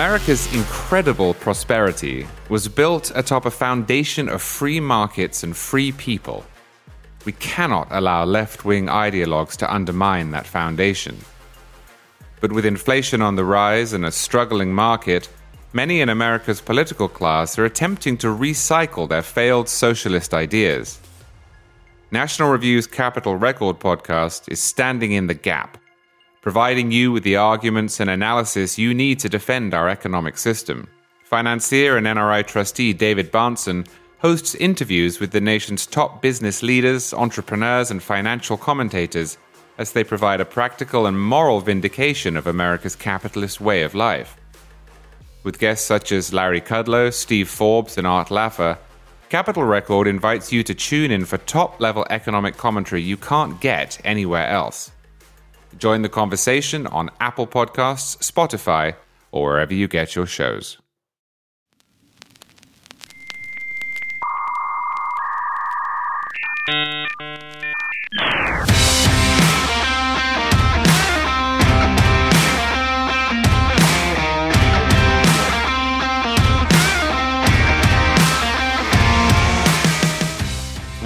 America's incredible prosperity was built atop a foundation of free markets and free people. We cannot allow left wing ideologues to undermine that foundation. But with inflation on the rise and a struggling market, many in America's political class are attempting to recycle their failed socialist ideas. National Review's Capital Record podcast is standing in the gap, providing you with the arguments and analysis you need to defend our economic system. Financier and NRI trustee David Bahnsen hosts interviews with the nation's top business leaders, entrepreneurs, and financial commentators as they provide a practical and moral vindication of America's capitalist way of life. With guests such as Larry Kudlow, Steve Forbes, and Art Laffer, Capital Record invites you to tune in for top level economic commentary you can't get anywhere else. Join the conversation on Apple Podcasts, Spotify, or wherever you get your shows.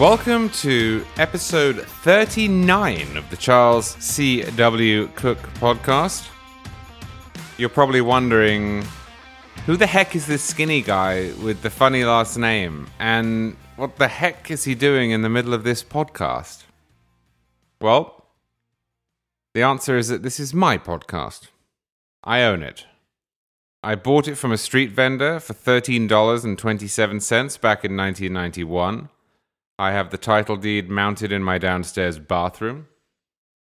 Welcome to episode 39 of the Charles C.W. Cooke podcast. You're probably wondering who the heck is this skinny guy with the funny last name? And what the heck is he doing in the middle of this podcast? Well, the answer is that this is my podcast. I own it. I bought it from a street vendor for $13.27 back in 1991. I have the title deed mounted in my downstairs bathroom.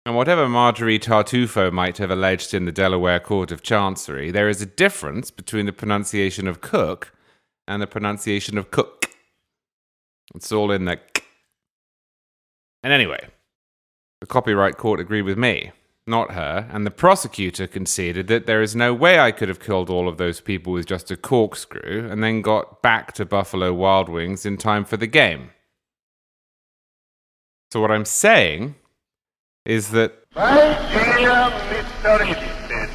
And whatever Marjorie Tartufo might have alleged in the Delaware Court of Chancery, there is a difference between the pronunciation of cook and the pronunciation of cook. It's all in the k. And anyway, the copyright court agreed with me, not her, and the prosecutor conceded that there is no way I could have killed all of those people with just a corkscrew and then got back to Buffalo Wild Wings in time for the game. So what I'm saying is that My dear Mr. Edison,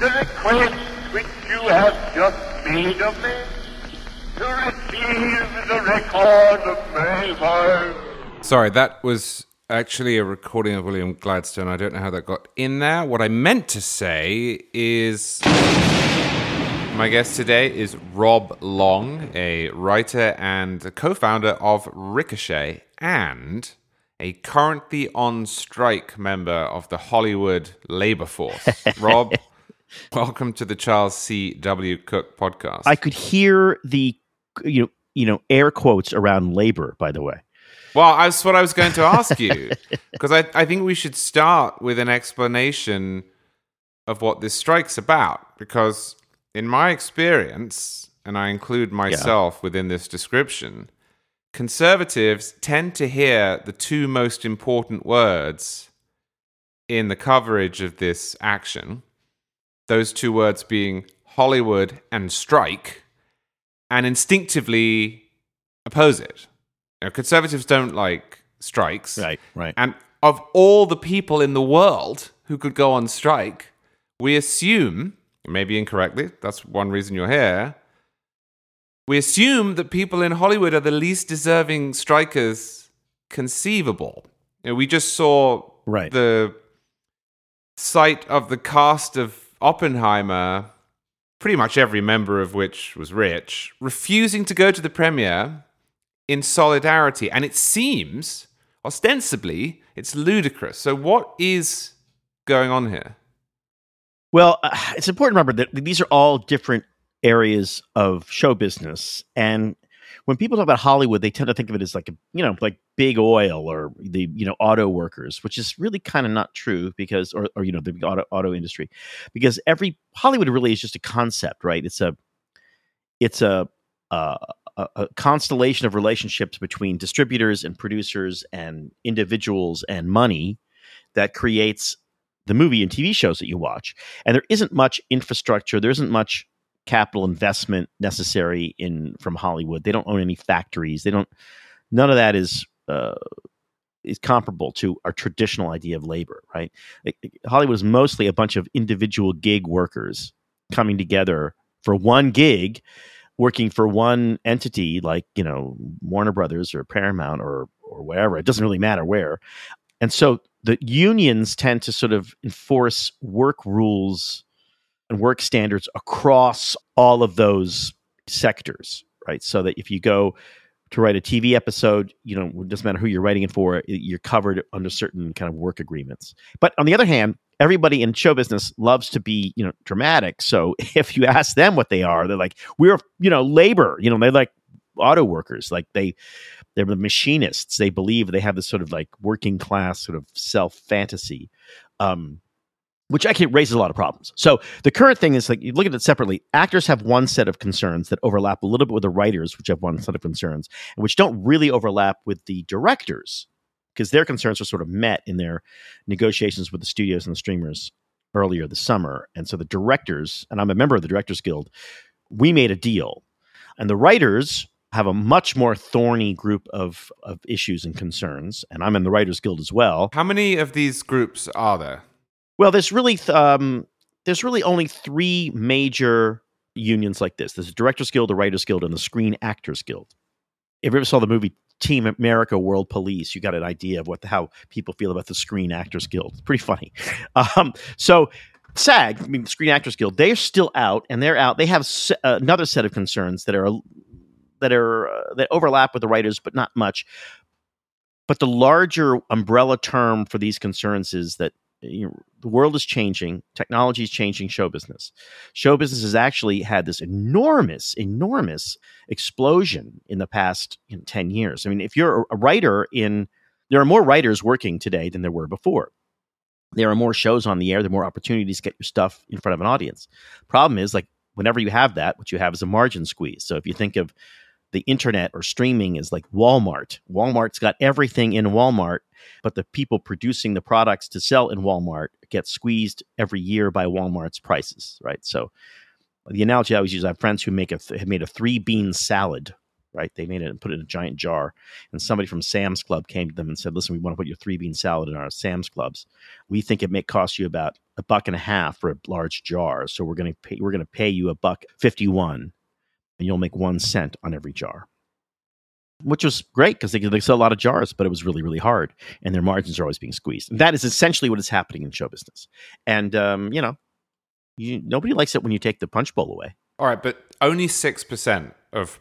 the request which you have just made of me to receive the record of my voice. sorry, that was actually a recording of William Gladstone. I don't know how that got in there. What I meant to say is my guest today is Rob Long, a writer and co-founder of Ricochet and a currently on strike member of the Hollywood labor force. Rob, welcome to the Charles C. W. Cooke podcast. I could hear the you know you know air quotes around labor. By the way, Well, that's what I was going to ask you because I, I think we should start with an explanation of what this strike's about. Because in my experience, and I include myself within this description, conservatives tend to hear the two most important words in the coverage of this action. Those two words being Hollywood and strike, and instinctively oppose it. Know, conservatives don't like strikes. right, right. And of all the people in the world who could go on strike, we assume, maybe incorrectly, that's one reason you're here, we assume that people in Hollywood are the least deserving strikers conceivable. You know, we just saw Right. the sight of the cast of Oppenheimer, pretty much every member of which was rich, refusing to go to the premiere in solidarity. And it seems, ostensibly, it's ludicrous. So, what is going on here? Well, uh, it's important to remember that these are all different areas of show business, and when people talk about Hollywood, they tend to think of it as like a you know like big oil or the you know auto workers, which is really kind of not true because or or you know the auto auto industry, because every Hollywood really is just a concept, right? It's a it's a uh, a, a constellation of relationships between distributors and producers and individuals and money that creates the movie and TV shows that you watch. And there isn't much infrastructure, there isn't much capital investment necessary in from Hollywood. They don't own any factories. They don't none of that is uh, is comparable to our traditional idea of labor, right? Hollywood is mostly a bunch of individual gig workers coming together for one gig, working for one entity like you know Warner Brothers or Paramount or or wherever. It doesn't really matter where. And so the unions tend to sort of enforce work rules and work standards across all of those sectors, right? So that if you go to write a TV episode, you know, it doesn't matter who you're writing it for, you're covered under certain kind of work agreements. But on the other hand, everybody in show business loves to be, you know, dramatic. So if you ask them what they are, they're like, we're, you know, labor, you know, they're like auto workers. Like they, they're the machinists. They believe they have this sort of like working class sort of self fantasy. Um, which actually raises a lot of problems. So the current thing is like you look at it separately. Actors have one set of concerns that overlap a little bit with the writers, which have one set of concerns, and which don't really overlap with the directors, because their concerns are sort of met in their negotiations with the studios and the streamers earlier this summer. And so the directors, and I'm a member of the Directors Guild, we made a deal, and the writers have a much more thorny group of of issues and concerns, and I'm in the Writers Guild as well. How many of these groups are there? Well, there's really um, there's really only three major unions like this. There's the Directors Guild, the Writers Guild, and the Screen Actors Guild. If you ever saw the movie Team America: World Police, you got an idea of what the, how people feel about the Screen Actors Guild. It's pretty funny. Um, so SAG, I mean, Screen Actors Guild, they're still out, and they're out. They have uh, another set of concerns that are that are uh, that overlap with the writers, but not much. But the larger umbrella term for these concerns is that you know, the world is changing, technology is changing show business. Show business has actually had this enormous, enormous explosion in the past you know, 10 years. I mean, if you're a writer in, there are more writers working today than there were before. There are more shows on the air, there are more opportunities to get your stuff in front of an audience. Problem is, like, whenever you have that, what you have is a margin squeeze. So if you think of the internet or streaming is like Walmart. Walmart's got everything in Walmart, but the people producing the products to sell in Walmart get squeezed every year by Walmart's prices, right? So the analogy I always use, I have friends who make a have made a three bean salad, right? They made it and put it in a giant jar, and somebody from Sam's Club came to them and said, "Listen, we want to put your three bean salad in our Sam's Clubs. We think it may cost you about a buck and a half for a large jar, so we're going to pay we're going to pay you a buck fifty one and you'll make one cent on every jar. Which was great because they, they sell a lot of jars, but it was really, really hard, and their margins are always being squeezed. And that is essentially what is happening in show business. And um, you know, you, nobody likes it when you take the punch bowl away. All right, but only six percent of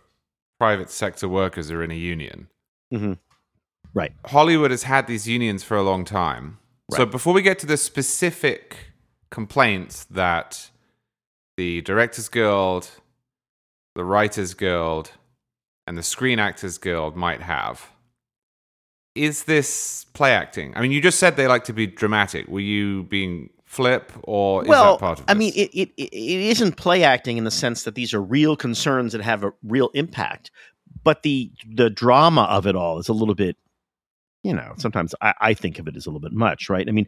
private sector workers are in a union. Mm-hmm. Right. Hollywood has had these unions for a long time. Right. So before we get to the specific complaints that the Directors Guild the Writers Guild, and the Screen Actors Guild might have. Is this play acting? I mean, you just said they like to be dramatic. Were you being flip, or is well, that part of this? I mean, it, it, it isn't play acting in the sense that these are real concerns that have a real impact, but the the drama of it all is a little bit, you know, sometimes I, I think of it as a little bit much, right? I mean,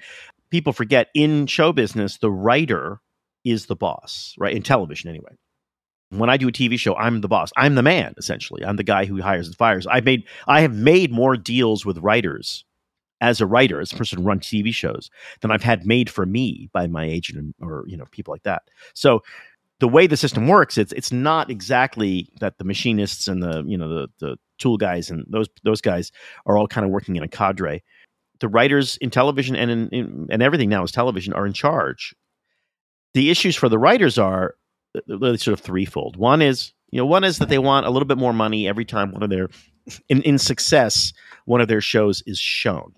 people forget in show business, the writer is the boss, right? In television, anyway when I do a TV show, I'm the boss. I'm the man, essentially. I'm the guy who hires and fires. I made I have made more deals with writers as a writer, as a person who runs TV shows, than I've had made for me by my agent or you know people like that. So the way the system works, it's it's not exactly that the machinists and the you know the the tool guys and those those guys are all kind of working in a cadre. The writers in television and in, in and everything now is television are in charge. The issues for the writers are really sort of threefold. One is, you know, one is that they want a little bit more money every time one of their in, in success one of their shows is shown.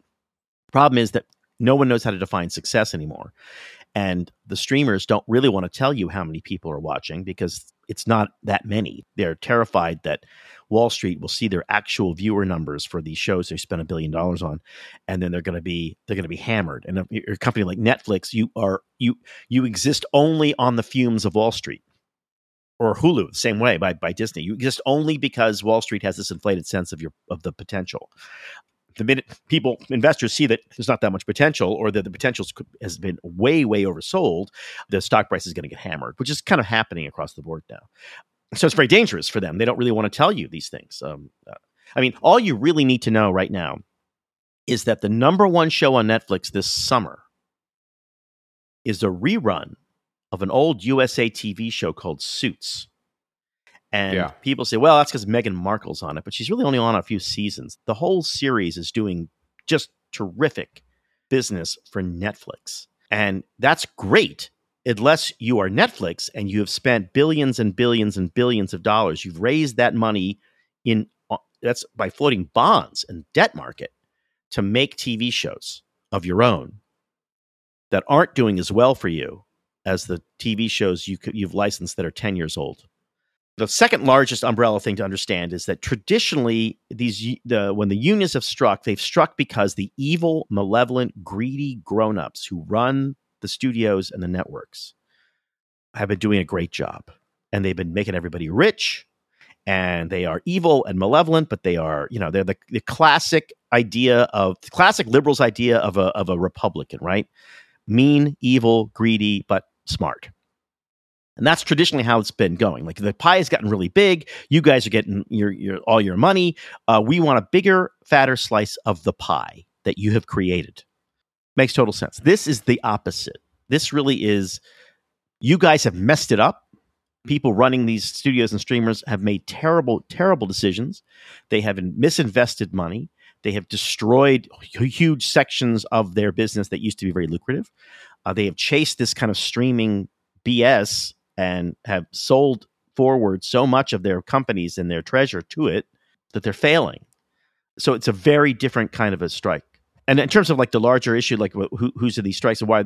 Problem is that no one knows how to define success anymore. And the streamers don't really want to tell you how many people are watching because it's not that many. They're terrified that Wall Street will see their actual viewer numbers for these shows they spent a billion dollars on, and then they're going to be they're going to be hammered. And a, a company like Netflix, you are you you exist only on the fumes of Wall Street or Hulu, the same way by by Disney. You exist only because Wall Street has this inflated sense of your of the potential the minute people investors see that there's not that much potential or that the potential has been way way oversold the stock price is going to get hammered which is kind of happening across the board now so it's very dangerous for them they don't really want to tell you these things um, uh, i mean all you really need to know right now is that the number one show on netflix this summer is a rerun of an old USA TV show called Suits. And Yeah. people say, well, that's because Meghan Markle's on it, but she's really only on a few seasons. The whole series is doing just terrific business for Netflix. And that's great unless you are Netflix and you have spent billions and billions and billions of dollars. You've raised that money in uh, that's by floating bonds and debt market to make TV shows of your own that aren't doing as well for you as the TV shows you you've licensed that are 10 years old. The second largest umbrella thing to understand is that traditionally these the when the unions have struck, they've struck because the evil, malevolent, greedy grown-ups who run the studios and the networks have been doing a great job. And they've been making everybody rich and they are evil and malevolent, but they are, you know, they're the, the classic idea of the classic liberals idea of a of a Republican, right? Mean, evil, greedy, but smart. And that's traditionally how it's been going. Like the pie has gotten really big. You guys are getting your, your all your money. Uh, we want a bigger, fatter slice of the pie that you have created. Makes total sense. This is the opposite. This really is. You guys have messed it up. People running these studios and streamers have made terrible, terrible decisions. They have misinvested money. They have destroyed huge sections of their business that used to be very lucrative. Uh, they have chased this kind of streaming BS and have sold forward so much of their companies and their treasure to it that they're failing. So it's a very different kind of a strike. And in terms of like the larger issue, like wh- who, whose are these strikes and why,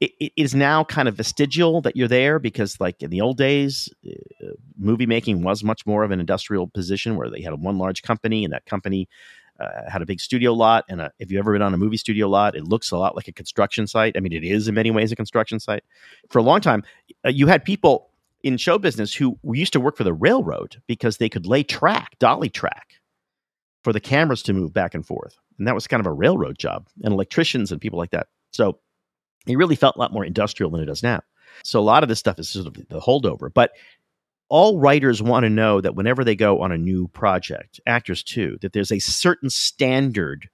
it, it is now kind of vestigial that you're there because, like in the old days, uh, movie making was much more of an industrial position where they had one large company and that company uh, had a big studio lot. And a, if you've ever been on a movie studio lot, it looks a lot like a construction site. I mean, it is in many ways a construction site. For a long time, uh, you had people in show business who used to work for the railroad because they could lay track, dolly track, for the cameras to move back and forth. And that was kind of a railroad job, and electricians and people like that. So it really felt a lot more industrial than it does now. So a lot of this stuff is sort of the holdover. But all writers want to know that whenever they go on a new project, actors too, that there's a certain standard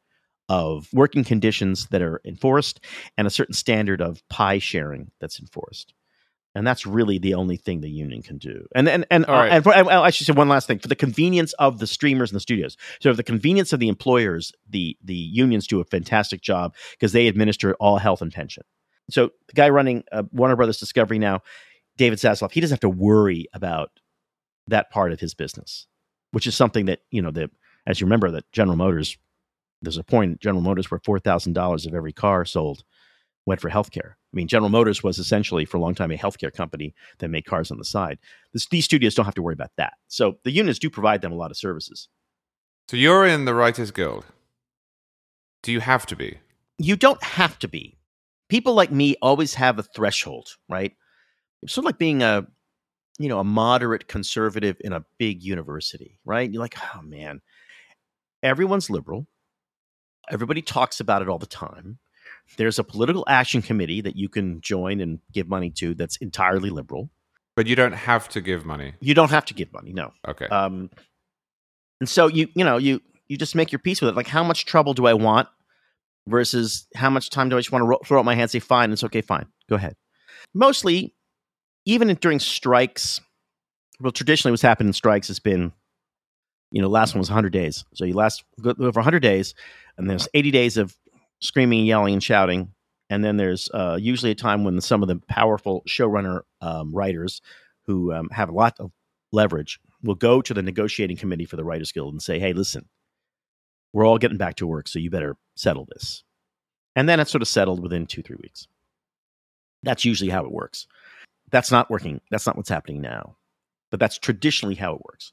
of working conditions that are enforced and a certain standard of pie sharing that's enforced. And that's really the only thing the union can do. And and and, right. uh, and for, and I should say one last thing for the convenience of the streamers and the studios. So, for the convenience of the employers, the the unions do a fantastic job because they administer all health and pension. So, the guy running uh, Warner Brothers Discovery now, David Zaslav, he doesn't have to worry about that part of his business, which is something that you know that as you remember that General Motors, there's a point General Motors where four thousand dollars of every car sold went for healthcare. I mean, General Motors was essentially for a long time a healthcare company that made cars on the side. This, these studios don't have to worry about that. So the unions do provide them a lot of services. So you're in the Writers Guild. Do you have to be? You don't have to be. People like me always have a threshold, right? It's sort of like being a, you know, a moderate conservative in a big university, right? You're like, oh man, everyone's liberal. Everybody talks about it all the time. There's a political action committee that you can join and give money to that's entirely liberal. But you don't have to give money. You don't have to give money, no. Okay. Um, and so you you know you you just make your peace with it. Like how much trouble do I want versus how much time do I just want to ro- throw up my hands, and say fine, it's okay, fine, go ahead. Mostly, even during strikes, well, traditionally what's happened in strikes has been, you know, last one was 100 days. So you last go for 100 days, and there's 80 days of screaming, yelling, and shouting. And then there's uh, usually a time when some of the powerful showrunner um, writers who um, have a lot of leverage will go to the negotiating committee for the Writers Guild and say, hey, listen, we're all getting back to work, so you better settle this. And then it's sort of settled within two, three weeks. That's usually how it works. That's not working. That's not what's happening now. But that's traditionally how it works.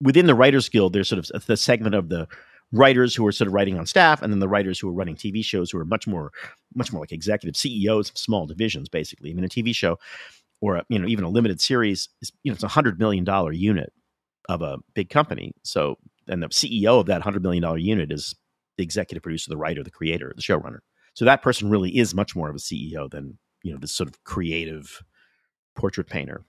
Within the Writers Guild, there's sort of the segment of the writers who are sort of writing on staff, and then the writers who are running TV shows who are much more, much more like executive CEOs of small divisions, basically. I mean, a TV show or a, you know even a limited series is you know it's a hundred million dollar unit of a big company. So and the CEO of that hundred million dollar unit is the executive producer, the writer, the creator, the showrunner. So that person really is much more of a CEO than you know this sort of creative portrait painter.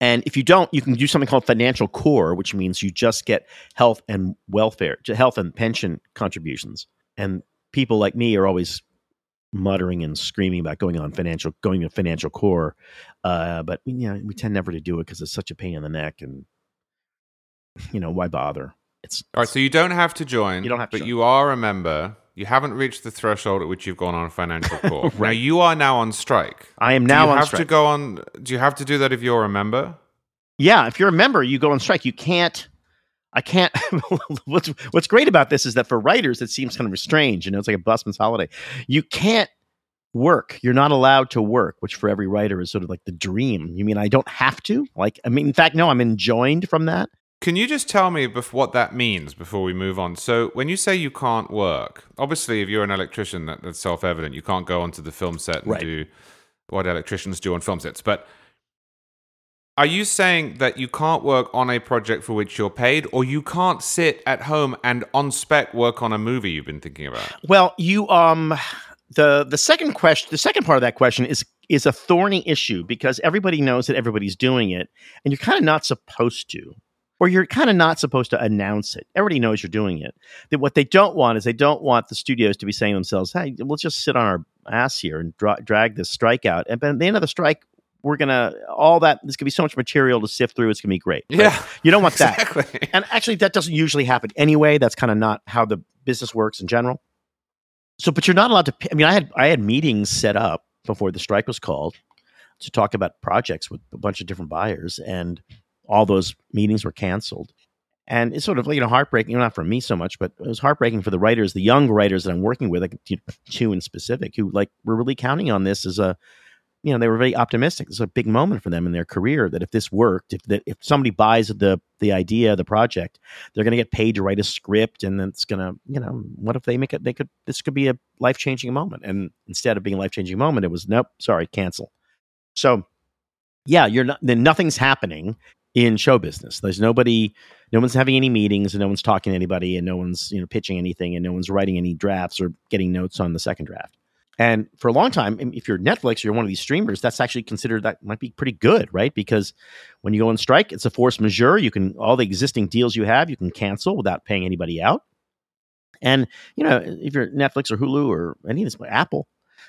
And if you don't, you can do something called financial core, which means you just get health and welfare, health and pension contributions. And people like me are always muttering and screaming about going on financial going to financial core uh, but you know we tend never to do it because it's such a pain in the neck and you know why bother it's All right, so you don't have to join. You don't have to but join. you are a member. You haven't reached the threshold at which you've gone on a financial core. Now you are now on strike. i am Do now you on have strike to go on? Do you have to do that if you're a member? yeah if you're a member you go on strike you can't i can't what's what's great about this is that for writers it seems kind of strange you know it's like a busman's holiday you can't work you're not allowed to work which for every writer is sort of like the dream you mean i don't have to like i mean in fact no i'm enjoined from that Can you just tell me bef- what that means before we move on? So, when you say you can't work, obviously, if you're an electrician, that, that's self evident. You can't go onto the film set and Right. do what electricians do on film sets. But are you saying that you can't work on a project for which you're paid, or you can't sit at home and on spec work on a movie you've been thinking about? Well, you um the the second question the second part of that question is is a thorny issue because everybody knows that everybody's doing it and you're kind of not supposed to or you're kind of not supposed to announce it. Everybody knows you're doing it. That what they don't want is they don't want the studios to be saying to themselves, "Hey, we'll just sit on our ass here and dra- drag this strike out." And at the end of the strike, we're gonna all that. There's gonna be so much material to sift through. It's gonna be great. right? Yeah, you don't want that. exactly. And actually, that doesn't usually happen anyway. That's kind of not how the business works in general. So, but you're not allowed to. I mean, I had I had meetings set up before the strike was called to talk about projects with a bunch of different buyers, and all those meetings were canceled. And it's sort of you know heartbreaking, you know, not for me so much, but it was heartbreaking for the writers, the young writers that I'm working with, like two in specific, who like were really counting on this as a you know they were very optimistic. It's a big moment for them in their career that if this worked, if that if somebody buys the the idea, the project, they're going to get paid to write a script, and then it's going to you know what if they make it? They could this could be a life changing moment, and instead of being a life changing moment, it was nope, sorry, cancel. So yeah, you're not then nothing's happening in show business. There's nobody, no one's having any meetings, and no one's talking to anybody, and no one's you know pitching anything, and no one's writing any drafts or getting notes on the second draft. And for a long time, if you're Netflix or you're one of these streamers, that's actually considered that might be pretty good, right? Because when you go on strike, it's a force majeure. You can all the existing deals you have, you can cancel without paying anybody out. And you know, if you're Netflix or Hulu or any of this, Apple,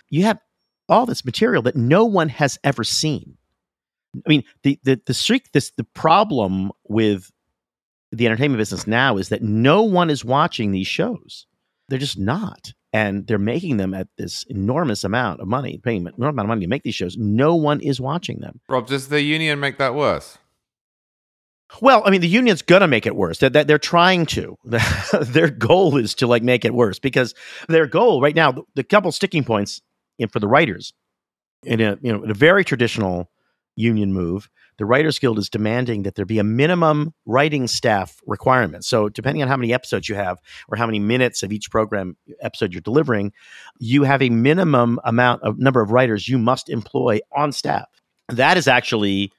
you have all this material that no one has ever seen. I mean, the the the streak, this the problem with the entertainment business now is that no one is watching these shows. They're just not. And they're making them at this enormous amount of money, paying enormous amount of money to make these shows. No one is watching them. Rob, does the union make that worse? Well, I mean, the union's gonna make it worse. That they're, they're trying to. their goal is to like make it worse because their goal right now, the, the couple sticking points in, for the writers, in a you know in a very traditional union move, the Writers Guild is demanding that there be a minimum writing staff requirement. So, depending on how many episodes you have or how many minutes of each program episode you're delivering, you have a minimum amount of number of writers you must employ on staff. That is actually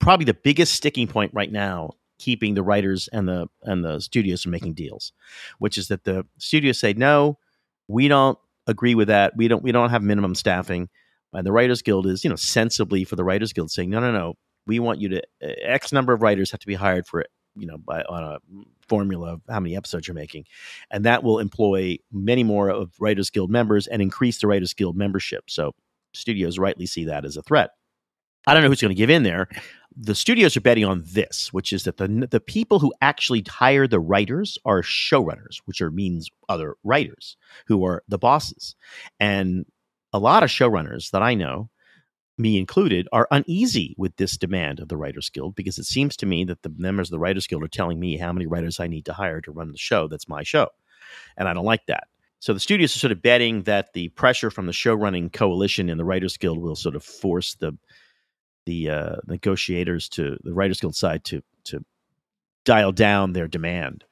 probably the biggest sticking point right now keeping the writers and the and the studios from making deals which is that the studios say no we don't agree with that we don't we don't have minimum staffing and the writers guild is you know sensibly for the writers guild saying no no no we want you to uh, x number of writers have to be hired for you know by on a formula of how many episodes you're making and that will employ many more of writers guild members and increase the writers guild membership so studios rightly see that as a threat I don't know who's going to give in there. The studios are betting on this, which is that the the people who actually hire the writers are showrunners, which are means other writers who are the bosses. And a lot of showrunners that I know, me included, are uneasy with this demand of the Writers Guild because it seems to me that the members of the Writers Guild are telling me how many writers I need to hire to run the show that's my show. And I don't like that. So the studios are sort of betting that the pressure from the show running coalition and the Writers Guild will sort of force the the uh, negotiators to the Writers Guild side to to dial down their demand.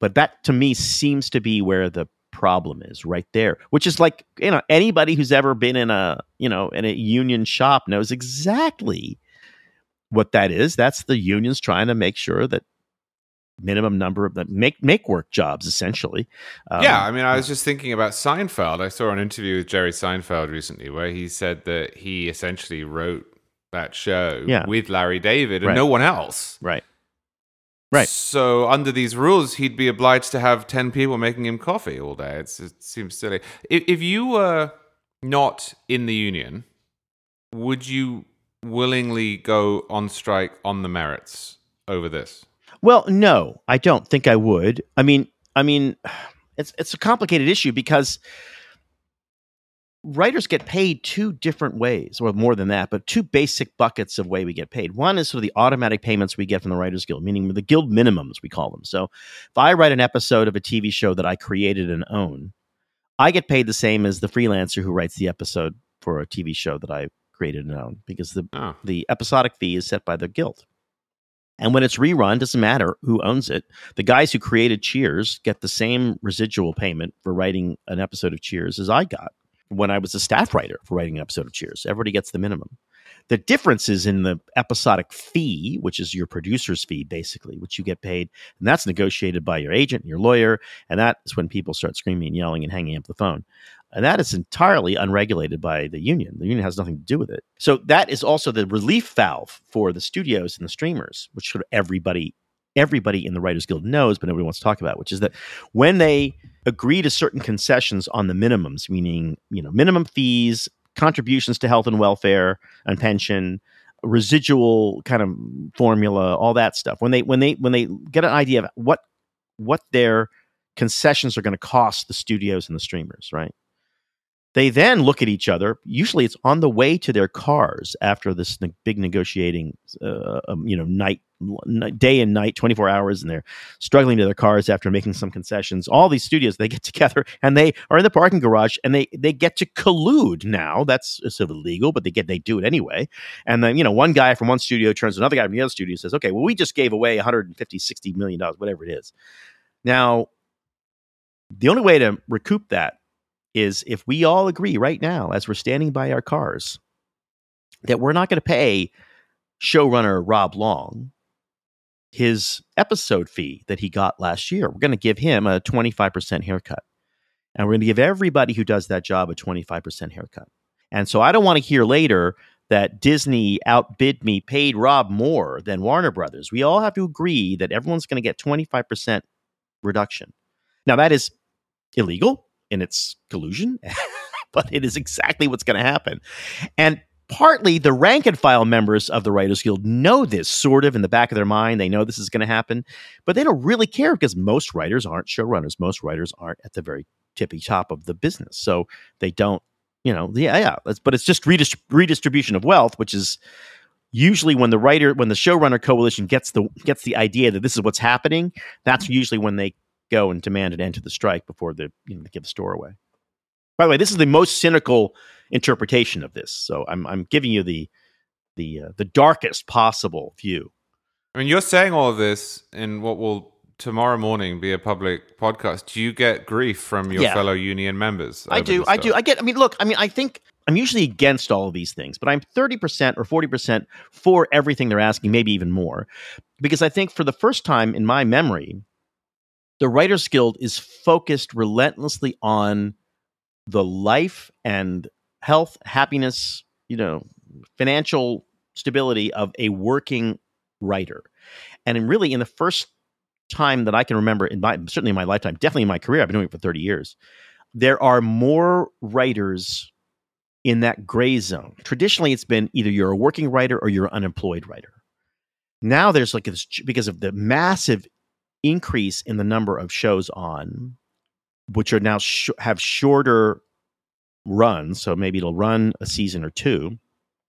But that to me seems to be where the problem is right there, which is like you know anybody who's ever been in a you know in a union shop knows exactly what that is. That's the unions trying to make sure that minimum number of that make make work jobs essentially. Um, yeah, I mean, I was just thinking about Seinfeld. I saw an interview with Jerry Seinfeld recently where he said that he essentially wrote that show Yeah. with Larry David and Right. no one else. right. Right. So under these rules, he'd be obliged to have ten people making him coffee all day. It's, it seems silly. If, if you were not in the union, would you willingly go on strike on the merits over this? Well, no, I don't think I would. I mean, I mean, it's it's a complicated issue because writers get paid two different ways, or more than that, but two basic buckets of way we get paid. One is sort of the automatic payments we get from the Writers Guild, meaning the guild minimums we call them. So if I write an episode of a TV show that I created and own, I get paid the same as the freelancer who writes the episode for a TV show that I created and own because the Oh. the episodic fee is set by the guild. And when it's rerun, doesn't matter who owns it. The guys who created Cheers get the same residual payment for writing an episode of Cheers as I got when I was a staff writer for writing an episode of Cheers. Everybody gets the minimum. The difference is in the episodic fee, which is your producer's fee, basically, which you get paid. And that's negotiated by your agent and your lawyer. And that is when people start screaming and yelling and hanging up the phone. And that is entirely unregulated by the union. The union has nothing to do with it. So that is also the relief valve for the studios and the streamers, which of everybody everybody in the Writers Guild knows, but nobody wants to talk about, which is that when they agree to certain concessions on the minimums, meaning you know minimum fees, contributions to health and welfare and pension, residual kind of formula, all that stuff. When they when they when they get an idea of what what their concessions are going to cost the studios and the streamers, right? They then look at each other. Usually, it's on the way to their cars after this ne- big negotiating, uh, um, you know, night, day and night, twenty four hours, and they're struggling to their cars after making some concessions. All these studios they get together and they are in the parking garage and they they get to collude. Now that's sort of illegal, but they get they do it anyway. And then you know, one guy from one studio turns to another guy from the other studio and says, "Okay, well, we just gave away 150, 60 million dollars, whatever it is." Now, the only way to recoup that is if we all agree right now, as we're standing by our cars, that we're not going to pay showrunner Rob Long his episode fee that he got last year. We're going to give him a 25% haircut. And we're going to give everybody who does that job a 25% haircut. And so I don't want to hear later that Disney outbid me, paid Rob more than Warner Brothers. We all have to agree that everyone's going to get 25% reduction. Now, that is illegal in its collusion, but it is exactly what's going to happen. And partly the rank and file members of the Writers Guild know this sort of in the back of their mind. They know this is going to happen, but they don't really care because most writers aren't showrunners. Most writers aren't at the very tippy top of the business. So they don't, you know, yeah, yeah. It's, but it's just redist- redistribution of wealth, which is usually when the writer, when the showrunner coalition gets the gets the idea that this is what's happening. That's mm-hmm. usually when they go and demand an end to the strike before the you know they give the store away. By the way, this is the most cynical interpretation of this, so I'm I'm giving you the the uh, the darkest possible view. I mean, you're saying all of this in what will tomorrow morning be a public podcast. Do you get grief from your Yeah. fellow union members? I do, I do. I get. I mean, look, I mean, I think I'm usually against all of these things, but I'm 30 percent or 40 percent for everything they're asking, maybe even more, because I think for the first time in my memory, the Writers Guild is focused relentlessly on the life and health, happiness, you know, financial stability of a working writer. And really, in the first time that I can remember in my certainly in my lifetime, definitely in my career, I've been doing it for 30 years, there are more writers in that gray zone. Traditionally, it's been either you're a working writer or you're an unemployed writer. Now there's like this because of the massive increase in the number of shows on, which are now sh- have shorter runs. So maybe it'll run a season or two.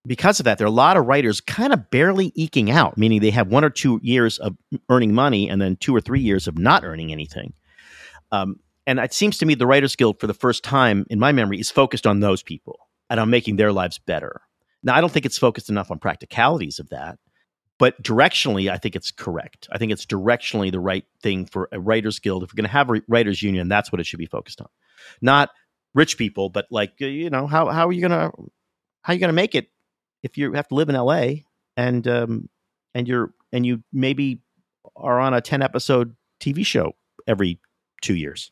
Because of that, there are a lot of writers kind of barely eking out, meaning they have one or two years of earning money and then two or three years of not earning anything. Um, and it seems to me the Writers Guild, for the first time in my memory, is focused on those people and on making their lives better. Now, I don't think it's focused enough on practicalities of that, but directionally, I think it's correct. I think it's directionally the right thing for a Writers Guild. If we're going to have a writers union, that's what it should be focused on, not rich people, but like you know how how are you gonna how are you gonna make it if you have to live in L.A. and um and you're and you maybe are on a ten episode TV show every two years.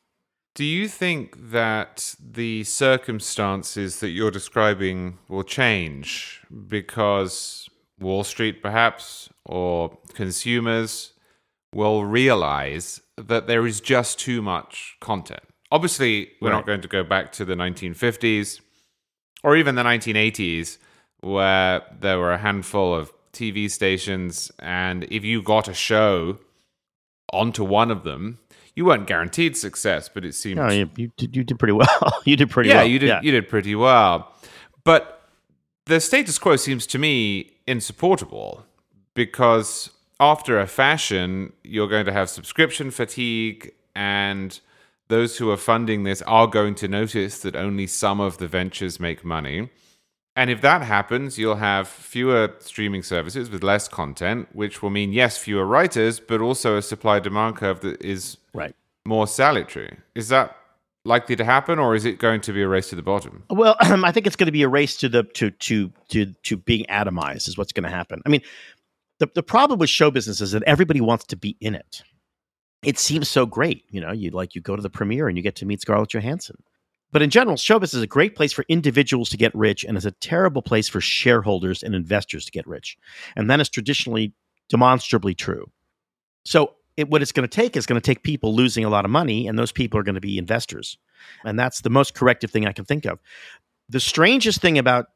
Do you think that the circumstances that you're describing will change because Wall Street, perhaps, or consumers will realize that there is just too much content? Obviously, we're Right. not going to go back to the 1950s or even the 1980s, where there were a handful of TV stations, and if you got a show onto one of them, you weren't guaranteed success, but it seemed. No, you, you, did, you did pretty well. you did pretty yeah, well. you did. Yeah. You did pretty well, but the status quo seems to me insupportable because after a fashion, you're going to have subscription fatigue, and those who are funding this are going to notice that only some of the ventures make money. And if that happens, you'll have fewer streaming services with less content, which will mean, yes, fewer writers, but also a supply demand curve that is right. more salutary. Is that likely to happen, or is it going to be a race to the bottom? Well, I think it's going to be a race to the to to to to being atomized is what's going to happen. I mean, the the problem with show business is that everybody wants to be in it. It seems so great, you know. You like you go to the premiere and you get to meet Scarlett Johansson. But in general, showbiz is a great place for individuals to get rich and is a terrible place for shareholders and investors to get rich. And that is traditionally demonstrably true. So it, what it's going to take is going to take people losing a lot of money, and those people are going to be investors. And that's the most corrective thing I can think of. The strangest thing about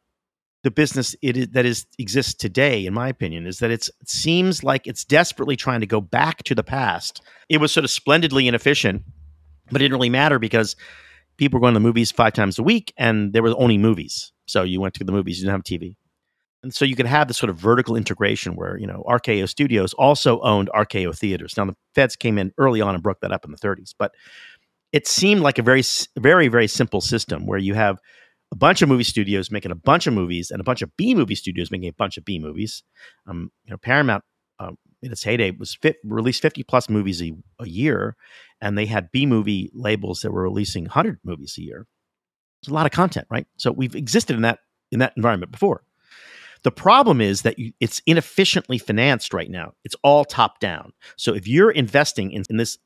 the business it is, that is exists today, in my opinion, is that it seems like it's desperately trying to go back to the past. It was sort of splendidly inefficient, but it didn't really matter because people were going to the movies five times a week, and there were only movies. So you went to the movies, you didn't have TV. And so you could have this sort of vertical integration where, you know, RKO Studios also owned RKO Theaters. Now, the feds came in early on and broke that up in the 30s, but it seemed like a very, very, very simple system where you have a bunch of movie studios making a bunch of movies and a bunch of B movie studios making a bunch of B movies. Um, you know, Paramount um, in its heyday was fit, released 50 plus movies a, a year, and they had B movie labels that were releasing 100 movies a year. It's a lot of content, right? So we've existed in that in that environment before. The problem is that you, it's inefficiently financed right now. It's all top down. So if you're investing in, in this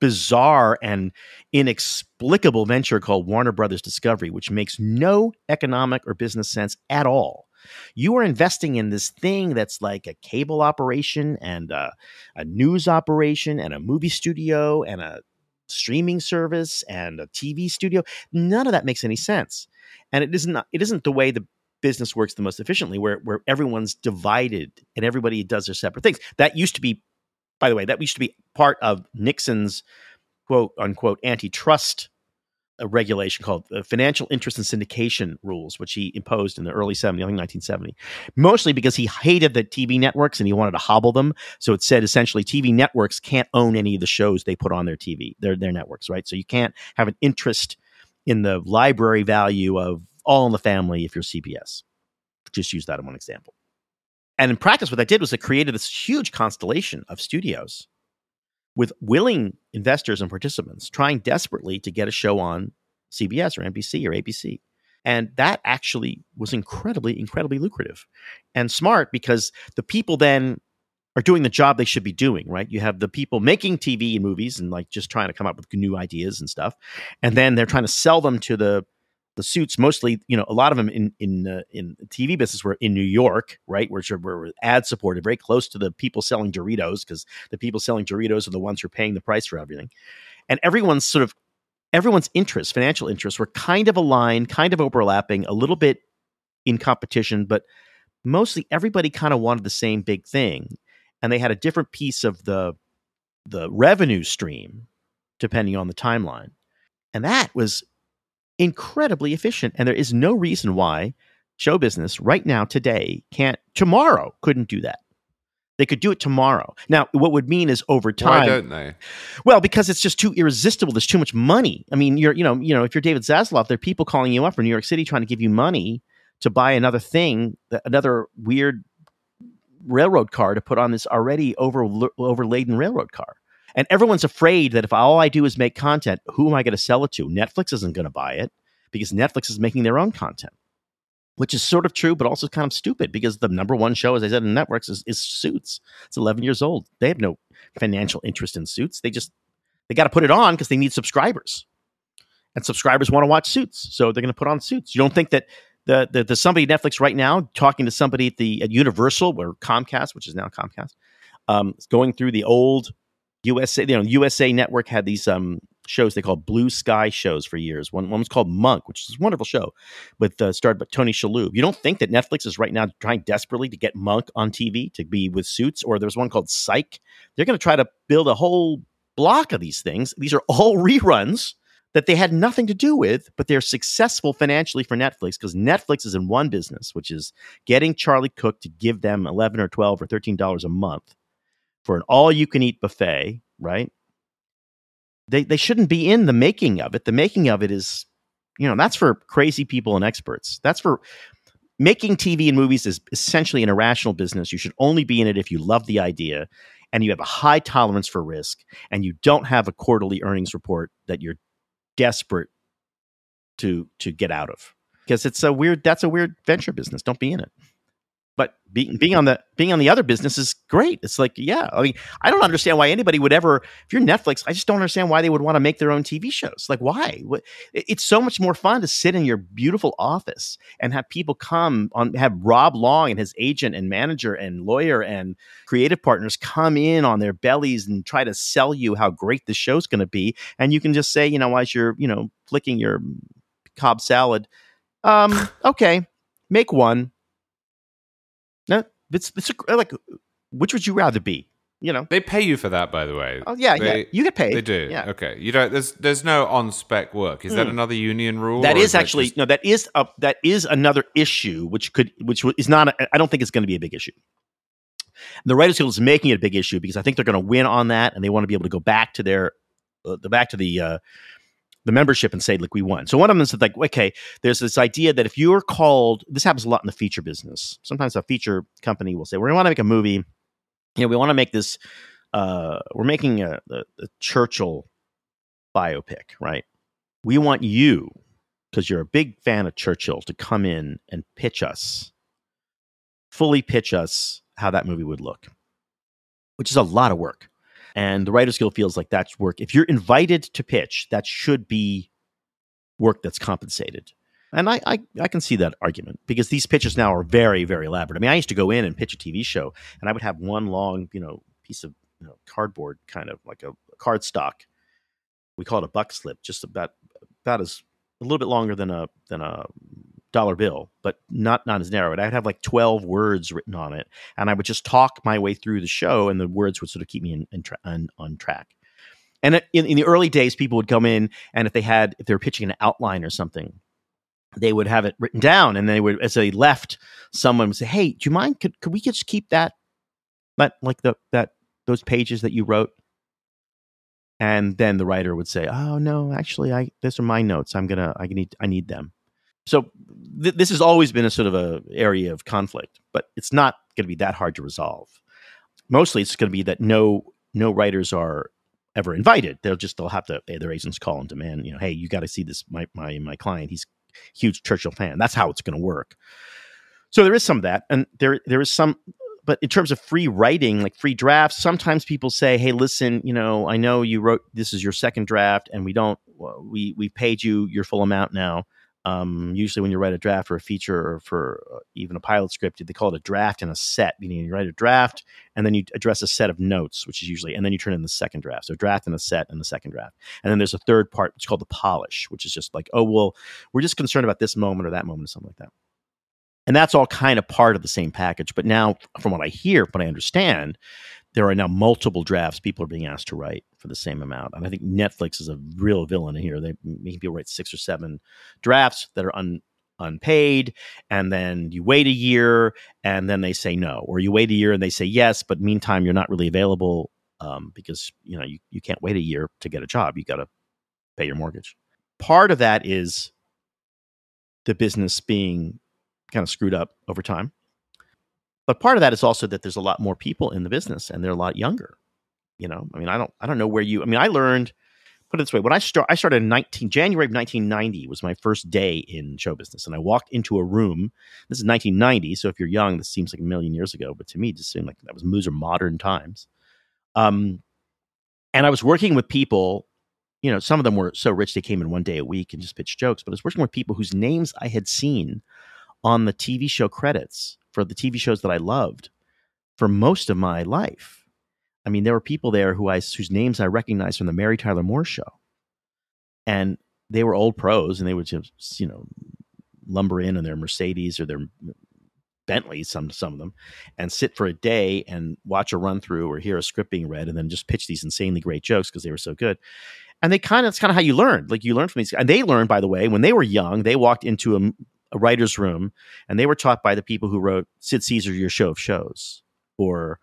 bizarre and inexplicable venture called Warner Brothers Discovery, which makes no economic or business sense at all, you are investing in this thing that's like a cable operation and a, a news operation and a movie studio and a streaming service and a TV studio. None of that makes any sense. And it isn't it isn't the way the business works the most efficiently where where everyone's divided and everybody does their separate things. That used to be by the way, that used to be part of Nixon's quote unquote antitrust a regulation called the Financial Interest and Syndication Rules, which he imposed in the early 70s, I think 1970, mostly because he hated the TV networks and he wanted to hobble them. So it said essentially TV networks can't own any of the shows they put on their TV, their, their networks, right? So you can't have an interest in the library value of All in the Family if you're CBS. Just use that as one example. And in practice, what that did was it created this huge constellation of studios with willing investors and participants trying desperately to get a show on CBS or NBC or ABC. And that actually was incredibly, incredibly lucrative and smart because the people then are doing the job they should be doing, right? You have the people making TV and movies and like just trying to come up with new ideas and stuff. And then they're trying to sell them to the the suits mostly you know a lot of them in in uh, in TV business were in New York right which were ad supported very close to the people selling Doritos because the people selling Doritos are the ones who are paying the price for everything. And everyone's sort of everyone's interests financial interests were kind of aligned kind of overlapping a little bit in competition but mostly everybody kind of wanted the same big thing and they had a different piece of the the revenue stream depending on the timeline. And that was incredibly efficient. And there is no reason why show business right now, today, can't, tomorrow, couldn't do that. They could do it tomorrow. Now, what would mean is over time. Why don't they? Well, because it's just too irresistible. There's too much money. I mean, you're, you know, you know, if you're David Zaslav, there are people calling you up from New York City trying to give you money to buy another thing, another weird railroad car to put on this already over overladen railroad car. And everyone's afraid that if all I do is make content, who am I going to sell it to? Netflix isn't going to buy it because Netflix is making their own content, which is sort of true, but also kind of stupid because the number one show, as I said, in networks is, is Suits. It's 11 years old. They have no financial interest in Suits. They just they got to put it on because they need subscribers, and subscribers want to watch Suits, so they're going to put on Suits. You don't think that the, the there's somebody at Netflix right now talking to somebody at the at Universal or Comcast, which is now Comcast, um, going through the old USA, you know, USA Network had these um, shows they called blue sky shows for years. One, one was called Monk, which is a wonderful show, with uh, starred by Tony Shalhoub. You don't think that Netflix is right now trying desperately to get Monk on TV to be with Suits, or there's one called Psych. They're going to try to build a whole block of these things. These are all reruns that they had nothing to do with, but they're successful financially for Netflix because Netflix is in one business, which is getting Charlie Cooke to give them eleven or twelve or thirteen dollars a month for an all-you-can-eat buffet, right? They they shouldn't be in the making of it. The making of it is, you know, that's for crazy people and experts. That's for making TV and movies is essentially an irrational business. You should only be in it if you love the idea and you have a high tolerance for risk and you don't have a quarterly earnings report that you're desperate to to get out of because it's a weird that's a weird venture business don't be in it but being being on the being on the other business is great. It's like, yeah, I mean, I don't understand why anybody would ever. If you're Netflix, I just don't understand why they would want to make their own TV shows. Like, why? It's so much more fun to sit in your beautiful office and have people come on, have Rob Long and his agent and manager and lawyer and creative partners come in on their bellies and try to sell you how great the show's going to be, and you can just say, you know, as you're, you know, flicking your Cobb salad, um, okay, make one no, it's it's a, like which would you rather be? You know, they pay you for that, by the way. Oh yeah, they, yeah, you get paid. They do. Yeah. Okay. You don't. There's there's no on spec work. Is mm. that hmm. another union rule? That is, is actually that just... no. That is a that is another issue, which could which is not. I don't think it's going to be a big issue. The Writers Guild is making it a big issue because I think they're going to win on that, and they want to be able to go back to their uh, the back to the uh, the membership and say, look, we won. So one of them is like, okay, there's this idea that if you're called, this happens a lot in the feature business. Sometimes a feature company will say, we want to make a movie. You know, we want to make this, uh, we're making a, a, a Churchill biopic, right? We want you, because you're a big fan of Churchill, to come in and pitch us, fully pitch us how that movie would look, which is a lot of work. And the Writers Guild feels like that's work. If you're invited to pitch, that should be work that's compensated. And I, I, I, can see that argument because these pitches now are very, very elaborate. I mean, I used to go in and pitch a TV show, and I would have one long, you know, piece of you know, cardboard, kind of like a, a card stock. We call it a buck slip, just about about as a little bit longer than a than a dollar bill, but not not as narrow. And I'd have like twelve words written on it, and I would just talk my way through the show, and the words would sort of keep me in, in tra- on, on track. And in, in the early days, people would come in, and if they had if they were pitching an outline or something, they would have it written down, and they would as they left, someone would say, "Hey, do you mind? Could could we just keep that that like the that those pages that you wrote?" And then the writer would say, "Oh no, actually, I those are my notes. I'm gonna I need I need them." So th- this has always been a sort of a area of conflict, but it's not going to be that hard to resolve. Mostly, it's going to be that no no writers are ever invited. They'll just they'll have to their agents call and demand, you know, hey, you got to see this. My my my client, he's huge Churchill fan. That's how it's going to work. So there is some of that, and there there is some. But in terms of free writing, like free drafts, sometimes people say, "Hey, listen, you know, I know you wrote this is your second draft, and we don't we we paid you your full amount now. Um, usually, when you write a draft or a feature or for uh, even a pilot script, they call it a draft and a set. Meaning, you write a draft and then you address a set of notes, which is usually, and then you turn in the second draft. So, draft and a set and the second draft. And then there's a third part, which called the polish, which is just like, oh, well, we're just concerned about this moment or that moment or something like that. And that's all kind of part of the same package. But now, from what I hear, what I understand, there are now multiple drafts people are being asked to write for the same amount. And I think Netflix is a real villain here. They make people write six or seven drafts that are un, unpaid, and then you wait a year, and then they say no, or you wait a year and they say yes, but meantime you're not really available um, because you know you, you can't wait a year to get a job. You got to pay your mortgage. Part of that is the business being kind of screwed up over time. But part of that is also that there's a lot more people in the business and they're a lot younger. You know, I mean, I don't, I don't know where you. I mean, I learned. Put it this way: when I start, I started in 19 January of 1990 was my first day in show business, and I walked into a room. This is 1990, so if you're young, this seems like a million years ago, but to me, it just seemed like that was those are modern times. Um, and I was working with people. You know, some of them were so rich they came in one day a week and just pitched jokes. But I was working with people whose names I had seen on the TV show credits for the TV shows that I loved for most of my life. I mean, there were people there who I whose names I recognized from the Mary Tyler Moore show. and they were old pros, and they would just you know lumber in in their Mercedes or their Bentley, some some of them, and sit for a day and watch a run through or hear a script being read, and then just pitch these insanely great jokes because they were so good. And they kind of that's kind of how you learned. Like you learned from these, and they learned by the way when they were young. They walked into a, a writer's room and they were taught by the people who wrote Sid Caesar, Your Show of Shows, or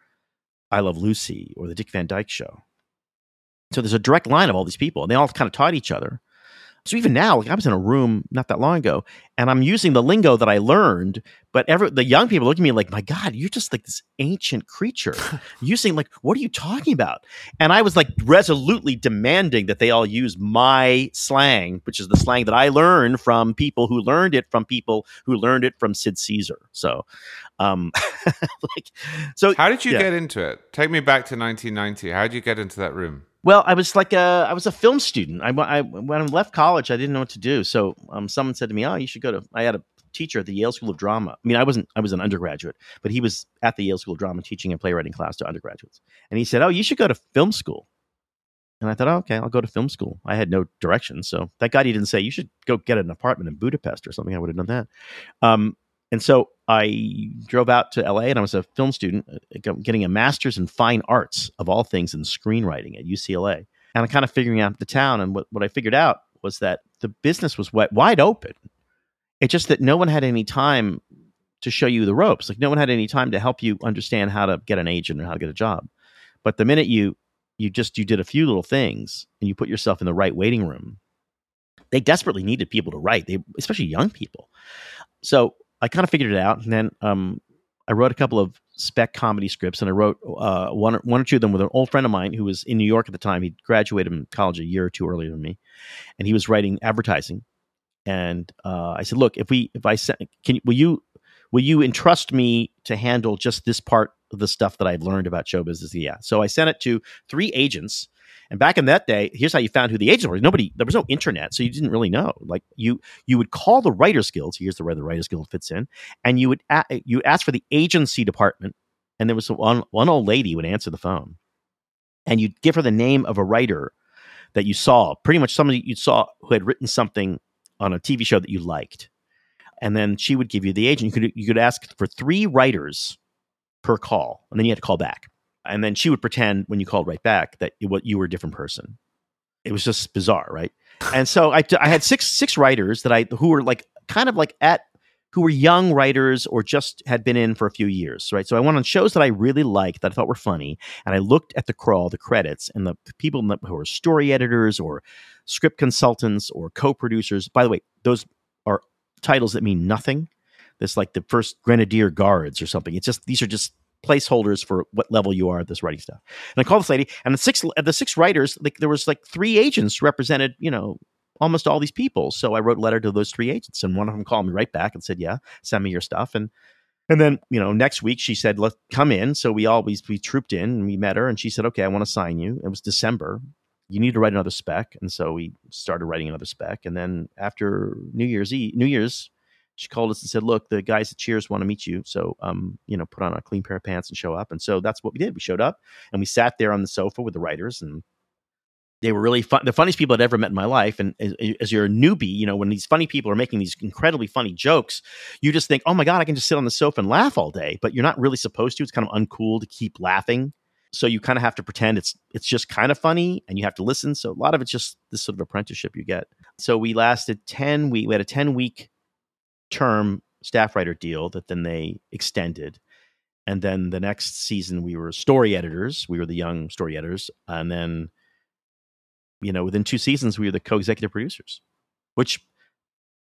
I Love Lucy, or the Dick Van Dyke Show. So there's a direct line of all these people, and they all kind of taught each other. So even now, like I was in a room not that long ago, and I'm using the lingo that I learned, but every the young people look at me like, "My God, you're just like this ancient creature." using like, "What are you talking about?" And I was like resolutely demanding that they all use my slang, which is the slang that I learned from people who learned it from people who learned it from Sid Caesar. So, um, like, so how did you yeah. get into it? Take me back to 1990. How did you get into that room? Well, I was like a I was a film student. I, I when I left college, I didn't know what to do. So um, someone said to me, "Oh, you should go to." I had a teacher at the Yale School of Drama. I mean, I wasn't I was an undergraduate, but he was at the Yale School of Drama teaching a playwriting class to undergraduates. And he said, "Oh, you should go to film school." And I thought, oh, okay, I'll go to film school. I had no direction, so thank God he didn't say you should go get an apartment in Budapest or something. I would have done that. Um, and so I drove out to LA and I was a film student uh, getting a master's in fine arts of all things in screenwriting at UCLA. And I'm kind of figuring out the town. And what, what I figured out was that the business was wide open. It's just that no one had any time to show you the ropes. Like no one had any time to help you understand how to get an agent or how to get a job. But the minute you you just you did a few little things and you put yourself in the right waiting room, they desperately needed people to write. They especially young people. So I kind of figured it out, and then um, I wrote a couple of spec comedy scripts, and I wrote uh, one, one or two of them with an old friend of mine who was in New York at the time. He graduated from college a year or two earlier than me, and he was writing advertising. And uh, I said, "Look, if we, if I send, can will you, will you entrust me to handle just this part of the stuff that I've learned about show business?" Yeah. So I sent it to three agents and back in that day, here's how you found who the agents were. Nobody, there was no internet, so you didn't really know. Like you, you would call the Writers Guild. Here's the where the Writers Guild fits in, and you would a- you ask for the agency department, and there was one one old lady would answer the phone, and you'd give her the name of a writer that you saw, pretty much somebody you saw who had written something on a TV show that you liked, and then she would give you the agent. You could you could ask for three writers per call, and then you had to call back and then she would pretend when you called right back that you, you were a different person. It was just bizarre, right? And so I, I had six six writers that I who were like kind of like at who were young writers or just had been in for a few years, right? So I went on shows that I really liked that I thought were funny, and I looked at the crawl, the credits, and the people who were story editors or script consultants or co-producers. By the way, those are titles that mean nothing. This like the first Grenadier Guards or something. It's just these are just placeholders for what level you are at this writing stuff. And I called this lady, and the six the six writers, like there was like three agents represented, you know, almost all these people. So I wrote a letter to those three agents, and one of them called me right back and said, "Yeah, send me your stuff." And and then you know next week she said, "Let's come in." So we always we trooped in and we met her, and she said, "Okay, I want to sign you." It was December. You need to write another spec, and so we started writing another spec. And then after New Year's Eve, New Year's she called us and said, "Look, the guys at Cheers want to meet you. So, um, you know, put on a clean pair of pants and show up." And so that's what we did. We showed up and we sat there on the sofa with the writers, and they were really fun. The funniest people I'd ever met in my life. And as, as, you're a newbie, you know, when these funny people are making these incredibly funny jokes, you just think, "Oh my god, I can just sit on the sofa and laugh all day." But you're not really supposed to. It's kind of uncool to keep laughing. So you kind of have to pretend it's it's just kind of funny, and you have to listen. So a lot of it's just this sort of apprenticeship you get. So we lasted ten week. We had a ten week term staff writer deal that then they extended. And then the next season, we were story editors. We were the young story editors. And then, you know, within two seasons, we were the co executive producers, which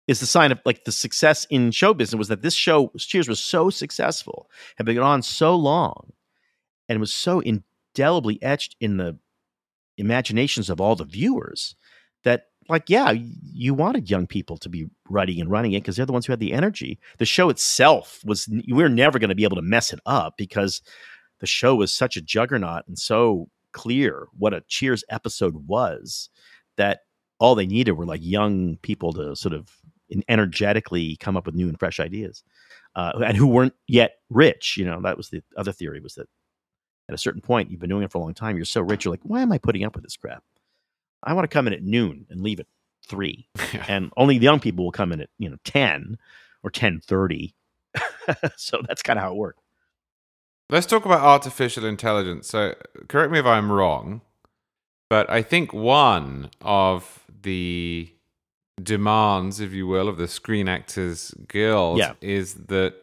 is the sign of like the success in show business was that this show, Cheers, was so successful, had been on so long, and was so indelibly etched in the imaginations of all the viewers that like yeah you wanted young people to be writing and running it because they're the ones who had the energy. The show itself was we we're never going to be able to mess it up because the show was such a juggernaut and so clear what a cheers episode was that all they needed were like young people to sort of energetically come up with new and fresh ideas uh, and who weren't yet rich you know that was the other theory was that at a certain point you've been doing it for a long time you're so rich you're like why am i putting up with this crap I want to come in at noon and leave at three, and only the young people will come in at you know ten or ten thirty. so that's kind of how it works. Let's talk about artificial intelligence. So, correct me if I'm wrong, but I think one of the demands, if you will, of the Screen Actors Guild Yeah. is that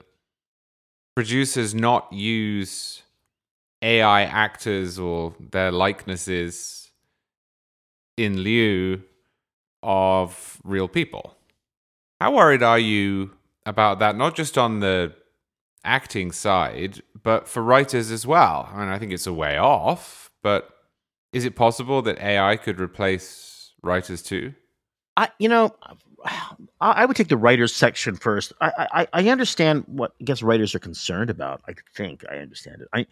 producers not use AI actors or their likenesses in lieu of real people. How worried are you about that? Not just on the acting side, but for writers as well. I mean, I think it's a way off, but is it possible that AI could replace writers too? I, you know, I, would take the writers section first. I, I, I understand what I guess writers are concerned about. I think I understand it. I,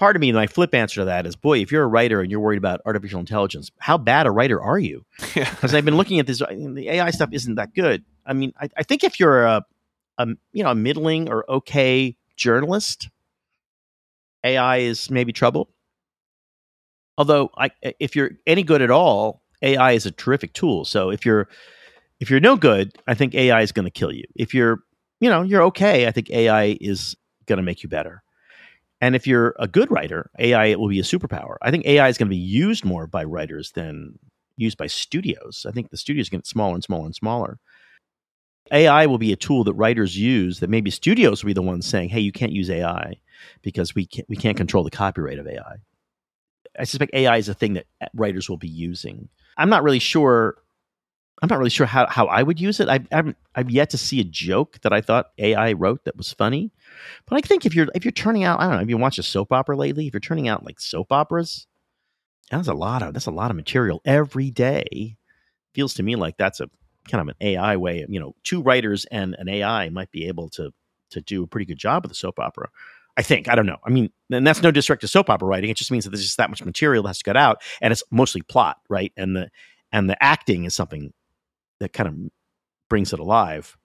part of me, my flip answer to that is, boy, if you're a writer and you're worried about artificial intelligence, how bad a writer are you? Because I've been looking at this, the AI stuff isn't that good. I mean, I, I think if you're a, a, you know, a middling or okay journalist, AI is maybe trouble. Although, I, if you're any good at all, AI is a terrific tool. So if you're if you're no good, I think AI is going to kill you. If you're you know you're okay, I think AI is going to make you better. And if you're a good writer, AI it will be a superpower. I think AI is going to be used more by writers than used by studios. I think the studios get smaller and smaller and smaller. AI will be a tool that writers use that maybe studios will be the ones saying, "Hey, you can't use AI because we can't we can't control the copyright of AI." I suspect AI is a thing that eh, writers will be using. I'm not really sure. I'm not really sure how, how I would use it. I've, I've I've yet to see a joke that I thought AI wrote that was funny. But I think if you're if you're turning out, I don't know, if you watch a soap opera lately, if you're turning out like soap operas, that's a lot of that's a lot of material every day. Feels to me like that's a kind of an AI way. You know, two writers and an AI might be able to to do a pretty good job of a soap opera. I think. I don't know. I mean, and that's no disrespect to soap opera writing. It just means that there's just that much material that has to get out, and it's mostly plot, right? And the and the acting is something that kind of brings it alive.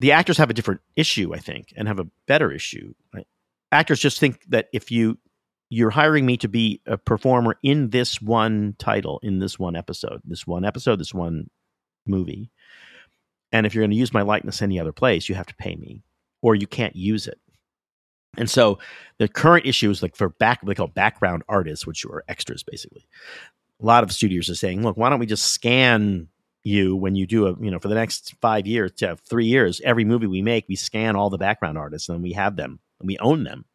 The actors have a different issue, I think, and have a better issue. Right? Actors just think that if you you're hiring me to be a performer in this one title, in this one episode, this one episode, this one movie, and if you're going to use my likeness any other place, you have to pay me, or you can't use it. And so the current issue is like for back, they call background artists, which are extras basically. A lot of studios are saying, look, why don't we just scan you when you do a, you know, for the next five years to three years, every movie we make, we scan all the background artists and we have them and we own them.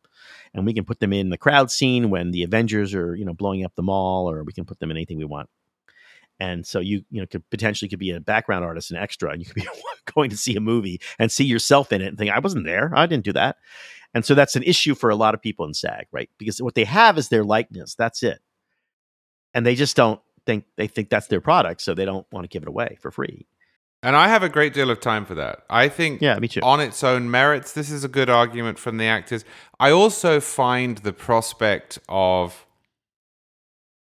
And we can put them in the crowd scene when the Avengers are, you know, blowing up the mall, or we can put them in anything we want. And so you, you know, could potentially could be a background artist, an extra, and you could be going to see a movie and see yourself in it and think, I wasn't there. I didn't do that. And so that's an issue for a lot of people in SAG, right? Because what they have is their likeness. That's it. And they just don't think they think that's their product, so they don't want to give it away for free. And I have a great deal of time for that. I think Yeah, me too. on its own merits, this is a good argument from the actors. I also find the prospect of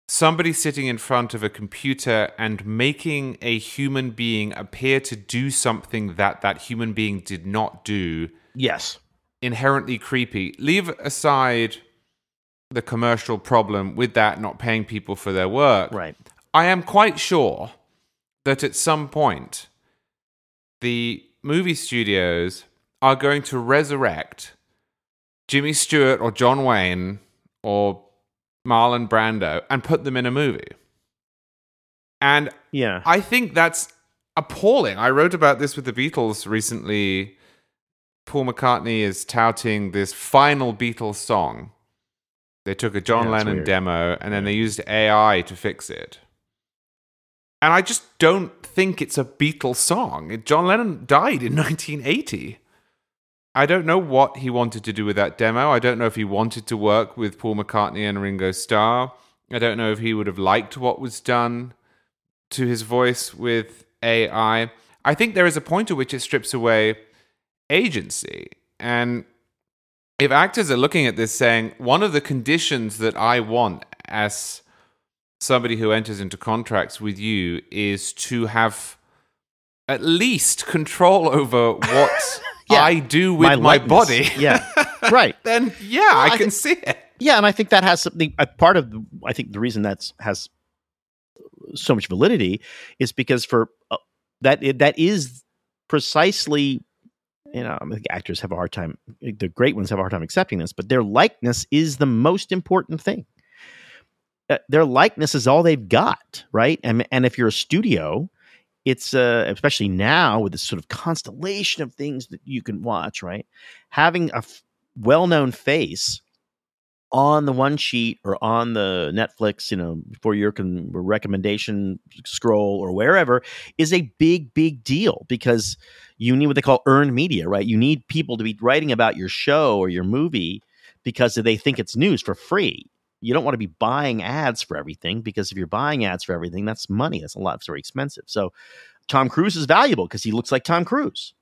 somebody sitting in front of a computer and making a human being appear to do something that that human being did not do Yes. inherently creepy. Leave aside the commercial problem with that not paying people for their work. Right. I am quite sure that at some point the movie studios are going to resurrect Jimmy Stewart or John Wayne or Marlon Brando and put them in a movie. And Yeah. I think that's appalling. I wrote about this with the Beatles recently. Paul McCartney is touting this final Beatles song. They took a John Yeah, Lennon weird. demo and then they used AI to fix it. And I just don't think it's a Beatles song. John Lennon died in 1980. I don't know what he wanted to do with that demo. I don't know if he wanted to work with Paul McCartney and Ringo Starr. I don't know if he would have liked what was done to his voice with AI. I think there is a point at which it strips away agency. And if actors are looking at this saying, one of the conditions that I want as somebody who enters into contracts with you is to have at least control over what Yeah. I do with my, likeness. body, Yeah. right. then yeah, I, I can think- see it. Yeah, and I think that has something. A part of the, I think the reason that's has so much validity is because for uh, that that is precisely you know, I think actors have a hard time, the great ones have a hard time accepting this, but their likeness is the most important thing. Uh, their likeness is all they've got, right? And, and if you're a studio, it's uh, especially now with this sort of constellation of things that you can watch, right? Having a f- well known face on the one sheet or on the Netflix, you know, for your con- recommendation scroll or wherever is a big, big deal because you need what they call earned media, right? You need people to be writing about your show or your movie because they think it's news for free. You don't want to be buying ads for everything because if you're buying ads for everything, that's money. That's a lot. It's very expensive. So Tom Cruise is valuable because he looks like Tom Cruise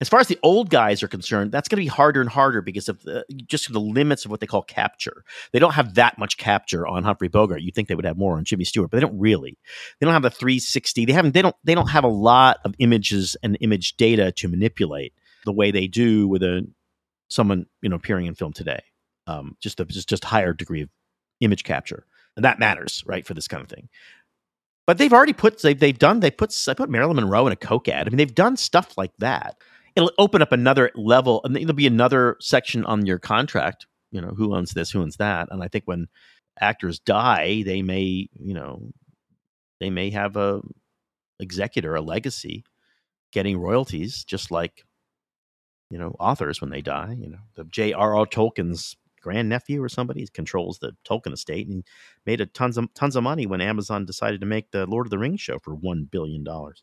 as far as the old guys are concerned, that's going to be harder and harder because of the, just the limits of what they call capture. They don't have that much capture on Humphrey Bogart. You think they would have more on Jimmy Stewart, but they don't really. They don't have the 360. They haven't. They don't. They don't have a lot of images and image data to manipulate the way they do with a someone you know appearing in film today. Um, just a just just higher degree of image capture, and that matters, right, for this kind of thing. But they've already put they've, they've done they put I put Marilyn Monroe in a Coke ad. I mean, they've done stuff like that it'll open up another level and there'll be another section on your contract you know who owns this who owns that and i think when actors die they may you know they may have a executor a legacy getting royalties just like you know authors when they die you know. The j.r.r tolkien's grandnephew or somebody controls the tolkien estate and made a tons of tons of money when amazon decided to make the lord of the rings show for one billion dollars.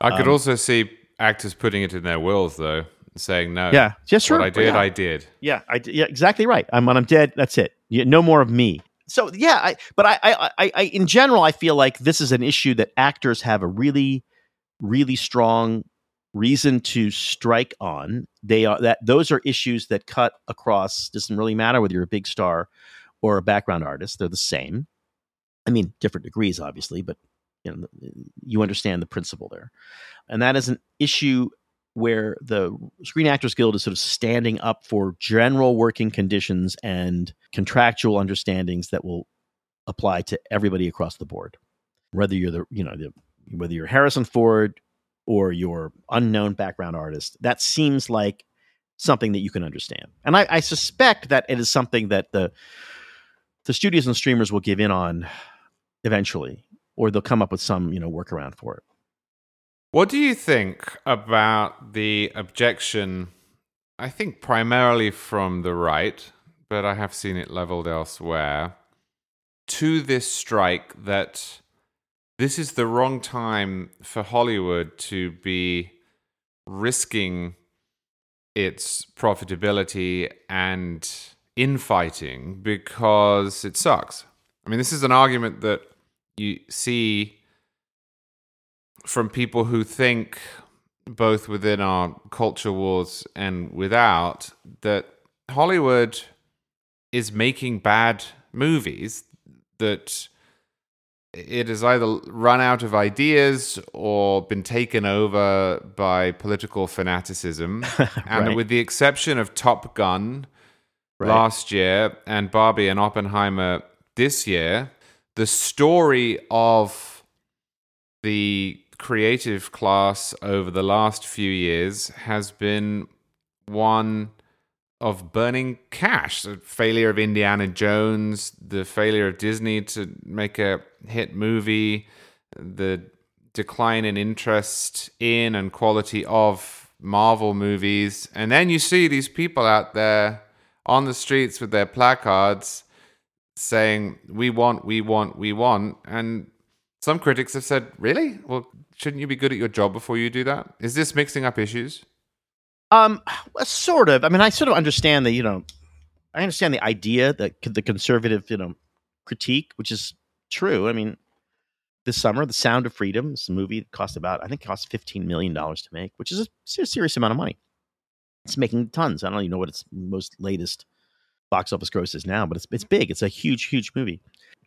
I could um, also see actors putting it in their wills though, saying no. Yeah, just what I did, yeah. I did. Yeah, I yeah, exactly right. I'm when I'm dead. That's it. No more of me. So yeah, I, but I, I, I, I, in general, I feel like this is an issue that actors have a really, really strong reason to strike on. They are that those are issues that cut across. Doesn't really matter whether you're a big star or a background artist. They're the same. I mean, different degrees, obviously, but you know you understand the principle there. And that is an issue where the screen actors guild is sort of standing up for general working conditions and contractual understandings that will apply to everybody across the board. Whether you're the you know the, whether you're harrison ford or your unknown background artist that seems like something that you can understand. And I, I suspect that it is something that the the studios and streamers will give in on eventually or they'll come up with some you know workaround for it. What do you think about the objection? I think primarily from the right, but I have seen it leveled elsewhere to this strike that this is the wrong time for Hollywood to be risking its profitability and infighting because it sucks. I mean, this is an argument that you see from people who think both within our culture wars and without that Hollywood is making bad movies that it has either run out of ideas or been taken over by political fanaticism. and with the exception of Top Gun right. last year and Barbie and Oppenheimer this year, the story of the creative class over the last few years has been one of burning cash. The failure of Indiana Jones, the failure of Disney to make a hit movie, the decline in interest in and quality of Marvel movies. And then you see these people out there on the streets with their placards saying, we want, we want, we want. And some critics have said, really? Well, shouldn't you be good at your job before you do that? Is this mixing up issues? Um, sort of. I mean, I sort of understand the, you know, I understand the idea that the conservative, you know, critique, which is true. I mean, this summer, The Sound of Freedom, this movie cost about, I think, cost fifteen million dollars to make, which is a serious amount of money. It's making tons. I don't even know what its most latest box office grosses now, but it's it's big. It's a huge, huge movie.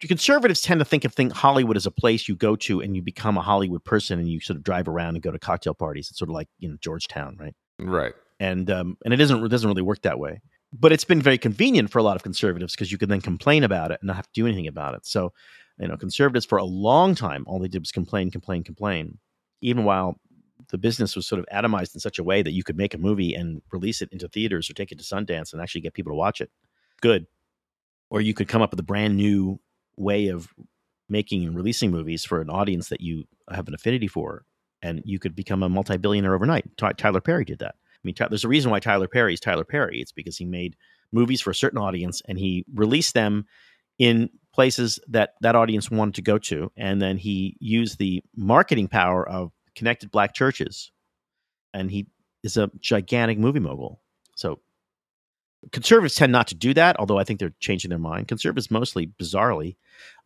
Conservatives tend to think of think Hollywood as a place you go to and you become a Hollywood person and you sort of drive around and go to cocktail parties. It's sort of like you know Georgetown, right? Right. And um, and it doesn't it doesn't really work that way. But it's been very convenient for a lot of conservatives because you can then complain about it and not have to do anything about it. So You know, conservatives for a long time, all they did was complain, complain, complain, even while the business was sort of atomized in such a way that you could make a movie and release it into theaters or take it to Sundance and actually get people to watch it. Good. Or you could come up with a brand new way of making and releasing movies for an audience that you have an affinity for, and you could become a multi-billionaire overnight. Ty- Tyler Perry did that. I mean, there's a reason why Tyler Perry is Tyler Perry. It's because he made movies for a certain audience and he released them in places that that audience wanted to go to, and then he used the marketing power of connected black churches, and he is a gigantic movie mogul. So conservatives tend not to do that, although I think they're changing their mind. Conservatives mostly, bizarrely,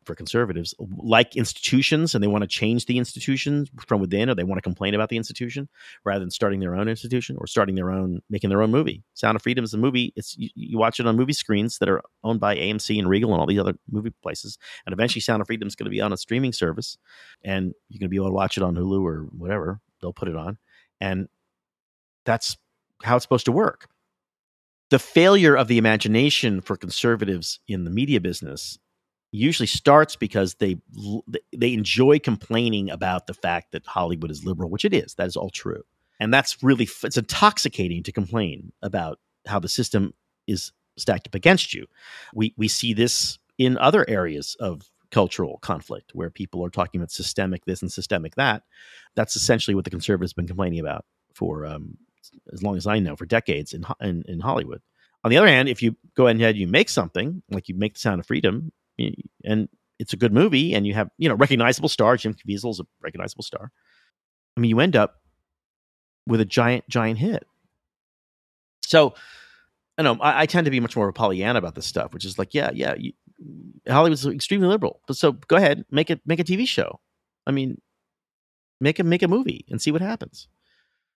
for conservatives, like institutions and they want to change the institution from within or they want to complain about the institution rather than starting their own institution or starting their own, making their own movie. Sound of Freedom is a movie. It's you, you watch it on movie screens that are owned by AMC and Regal and all these other movie places. And eventually Sound of Freedom is going to be on a streaming service and you're going to be able to watch it on Hulu or whatever. They'll put it on. And that's how it's supposed to work the failure of the imagination for conservatives in the media business usually starts because they they enjoy complaining about the fact that Hollywood is liberal, which it is. That is all true, and that's really it's intoxicating to complain about how the system is stacked up against you. We we see this in other areas of cultural conflict where people are talking about systemic this and systemic that. That's essentially what the conservatives have been complaining about for um, as long as I know, for decades in, in, in Hollywood. On the other hand, if you go ahead and you make something like you make The Sound of Freedom, and it's a good movie, and you have you know recognizable star, Jim Caviezel is a recognizable star. I mean, you end up with a giant, giant hit. So, I know I, I tend to be much more of a Pollyanna about this stuff, which is like, yeah, yeah, you, Hollywood's extremely liberal, but so go ahead, make it, make a TV show. I mean, make a make a movie and see what happens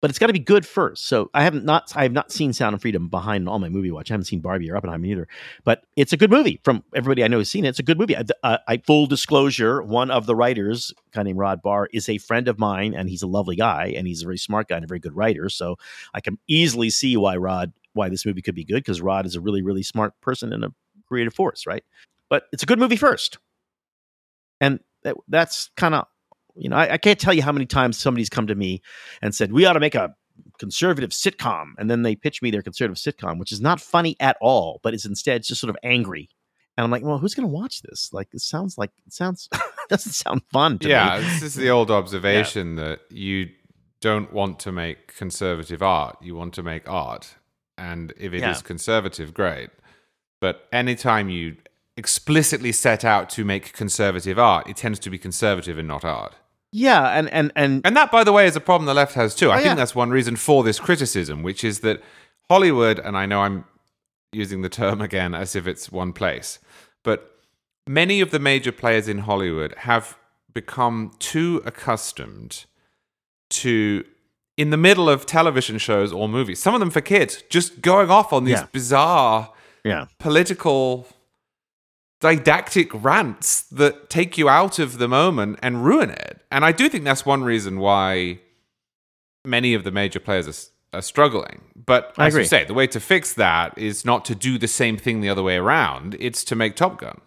but it's got to be good first. So I haven't not I have not seen Sound of Freedom behind all my movie watch. I haven't seen Barbie or Oppenheimer either, but it's a good movie. From everybody I know who's seen it, it's a good movie. I, uh, I, full disclosure, one of the writers, guy named Rod Barr, is a friend of mine, and he's a lovely guy, and he's a very smart guy and a very good writer. So I can easily see why Rod why this movie could be good because Rod is a really really smart person and a creative force, right? But it's a good movie first, and that, that's kind of you know, I, I, can't tell you how many times somebody's come to me and said, we ought to make a conservative sitcom. And then they pitch me their conservative sitcom, which is not funny at all, but is instead just sort of angry. And I'm like, well, who's going to watch this? Like, it sounds like, it sounds, doesn't sound fun yeah, me. this is the old observation yeah. that you don't want to make conservative art. You want to make art. And if it yeah. is conservative, great. But anytime you explicitly set out to make conservative art, it tends to be conservative and not art. Yeah, and and and and that, by the way, is a problem the left has too. I oh, think yeah. that's one reason for this criticism, which is that Hollywood, and I know I'm using the term again as if it's one place, but many of the major players in Hollywood have become too accustomed to in the middle of television shows or movies, some of them for kids, just going off on these yeah. bizarre yeah. political didactic rants that take you out of the moment and ruin it. And I do think that's one reason why many of the major players are, are struggling. But as you say, the way to fix that is not to do the same thing the other way around, it's to make Top Gun.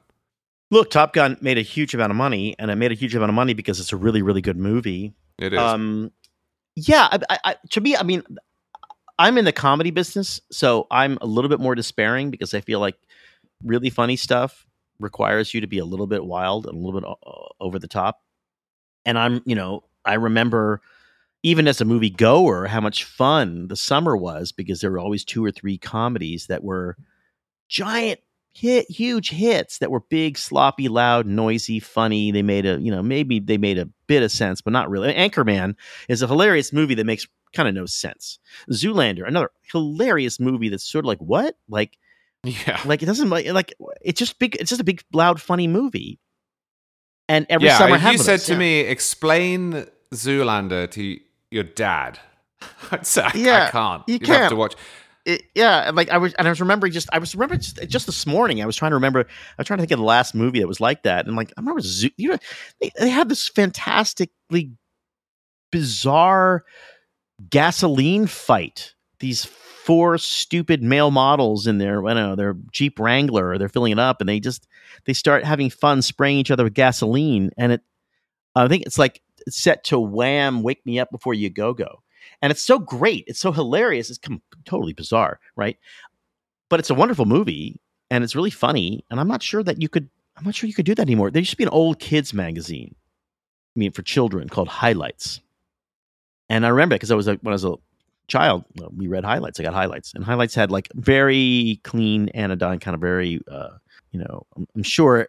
Look, Top Gun made a huge amount of money, and it made a huge amount of money because it's a really, really good movie. It is. Um, yeah, I, I, to me, I mean, I'm in the comedy business, so I'm a little bit more despairing because I feel like really funny stuff requires you to be a little bit wild and a little bit over the top. And I'm, you know, I remember even as a movie goer how much fun the summer was because there were always two or three comedies that were giant hit huge hits that were big sloppy loud noisy funny. They made a you know maybe they made a bit of sense but not really. Anchorman is a hilarious movie that makes kind of no sense. Zoolander another hilarious movie that's sort of like what? Like yeah. Like it doesn't like like it's just big it's just a big loud funny movie. And every yeah, summer you said us, to yeah. me explain Zoolander to your dad. I'd say yeah, I can't. You You'd can't. have to watch it, yeah, like I was, and I was remembering just, I was remembering just, just, this morning. I was trying to remember, I was trying to think of the last movie that was like that, and like I remember, Zoo, you know, they, they had this fantastically bizarre gasoline fight. These four stupid male models in their, I don't know, their Jeep Wrangler, or they're filling it up, and they just they start having fun spraying each other with gasoline, and it, I think it's like set to Wham, "Wake Me Up Before You Go Go," and it's so great, it's so hilarious, it's com- totally bizarre, right? But it's a wonderful movie, and it's really funny, and I'm not sure that you could, I'm not sure you could do that anymore. There used to be an old kids magazine, I mean, for children called Highlights. And I remember because I was a, when I was a child, we read highlights. I got highlights, and highlights had like very clean anodyne, kind of very, uh, you know, I'm, I'm sure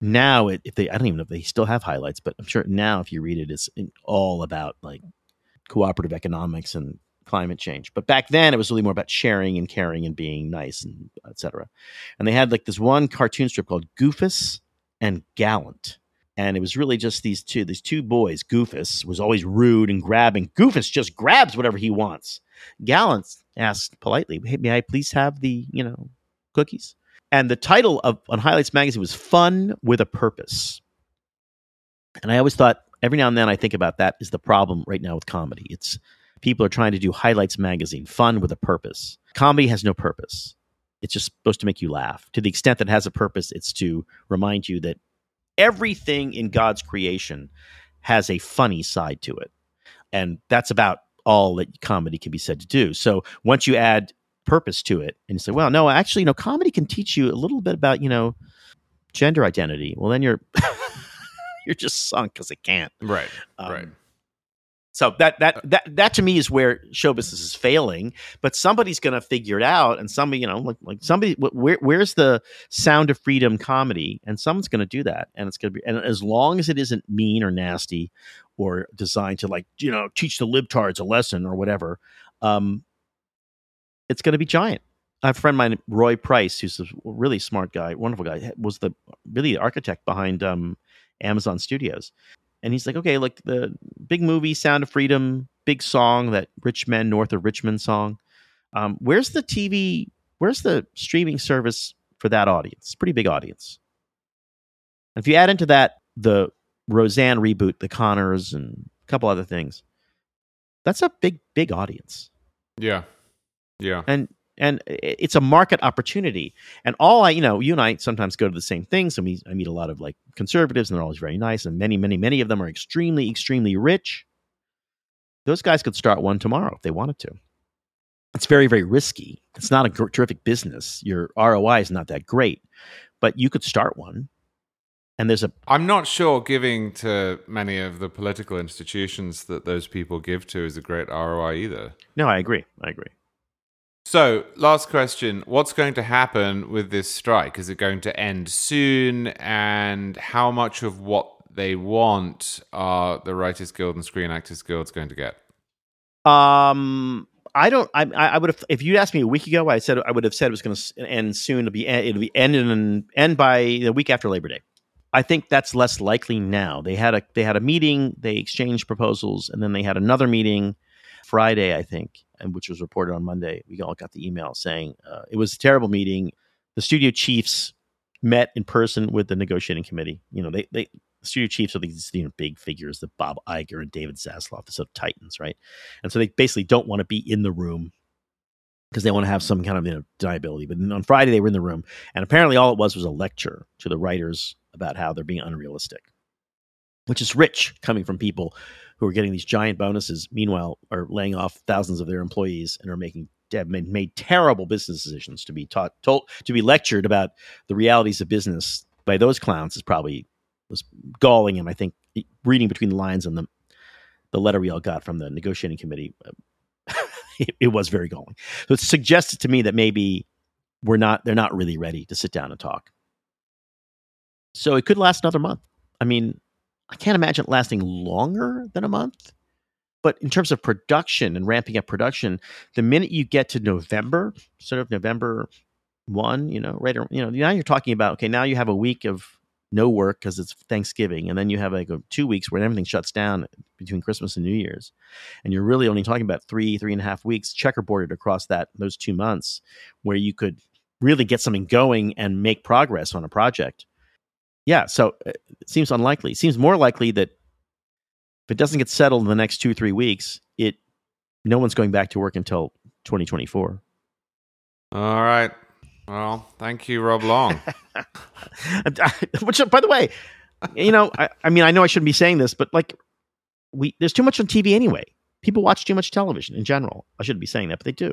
now it, if they, I don't even know if they still have highlights, but I'm sure now if you read it, it's all about like cooperative economics and climate change. But back then, it was really more about sharing and caring and being nice and etc. And they had like this one cartoon strip called Goofus and Gallant and it was really just these two these two boys goofus was always rude and grabbing goofus just grabs whatever he wants. Gallant asked politely hey may i please have the you know cookies? And the title of on highlights magazine was fun with a purpose. And i always thought every now and then i think about that is the problem right now with comedy. It's people are trying to do highlights magazine fun with a purpose. Comedy has no purpose. It's just supposed to make you laugh. To the extent that it has a purpose it's to remind you that everything in God's creation has a funny side to it. And that's about all that comedy can be said to do. So once you add purpose to it and you say, well, no, actually, you know, comedy can teach you a little bit about, you know, gender identity. Well, then you're you're just sunk because it can't. Right. Um, right. So that that that that to me is where show business is failing. But somebody's going to figure it out, and somebody, you know, like like somebody, where where's the sound of freedom comedy, and someone's going to do that, and it's going to be, and as long as it isn't mean or nasty, or designed to like you know teach the libtards a lesson or whatever, um, it's going to be giant. I have a friend of mine, Roy Price, who's a really smart guy, wonderful guy, was the really the architect behind um, Amazon Studios and he's like, okay, like the big movie, Sound of Freedom, big song, that Rich Men North of Richmond song. Um, where's the TV? Where's the streaming service for that audience? Pretty big audience. And if you add into that the Roseanne reboot, The Connors, and a couple other things, that's a big, big audience. Yeah, yeah. And and it's a market opportunity. And all I, you know, you and I sometimes go to the same things, we I meet a lot of like conservatives, and they're always very nice, and many, many, many of them are extremely, extremely rich. Those guys could start one tomorrow if they wanted to. It's very, very risky. It's not a gr- terrific business. Your ROI is not that great, but you could start one. And there's a. I'm not sure giving to many of the political institutions that those people give to is a great ROI either. No, I agree. I agree. So, last question. What's going to happen with this strike? Is it going to end soon? And how much of what they want are the Writers Guild and Screen Actors Guilds going to get? Um, I don't. I, I would have if you'd asked me a week ago. I said I would have said it was going to end soon. It'll be it'll be ended and end by the week after Labor Day. I think that's less likely now. They had a they had a meeting. They exchanged proposals, and then they had another meeting Friday, I think, and which was reported on Monday. We all got the email saying uh, it was a terrible meeting. The studio chiefs met in person with the negotiating committee. You know, they they the studio chiefs are these you know big figures, the Bob Iger and David Zaslav, the sort of titans, right? And so they basically don't want to be in the room because they want to have some kind of you know, deniability. But on Friday they were in the room, and apparently all it was was a lecture to the writers about how they're being unrealistic, which is rich coming from people who are getting these giant bonuses, meanwhile are laying off thousands of their employees and are making have made, terrible business decisions to be taught told to be lectured about the realities of business by those clowns is probably was galling him. I think reading between the lines on the the letter we all got from the negotiating committee, uh, it, it was very galling. So it suggested to me that maybe we're not they're not really ready to sit down and talk. So it could last another month. I mean, I can't imagine it lasting longer than a month. But in terms of production and ramping up production, the minute you get to November, sort of November one, you know, right, you know, now you're talking about okay, now you have a week of no work because it's Thanksgiving, and then you have like two weeks where everything shuts down between Christmas and New Year's, and you're really only talking about three, three and a half weeks checkerboarded across that those two months, where you could really get something going and make progress on a project yeah, so uh, it seems unlikely. It seems more likely that if it doesn't get settled in the next two three weeks, it no one's going back to work until 2024. All right. Well, thank you, Rob Long. Which, by the way, you know, I, I mean, I know I shouldn't be saying this, but like, we there's too much on TV anyway. People watch too much television in general. I shouldn't be saying that, but they do.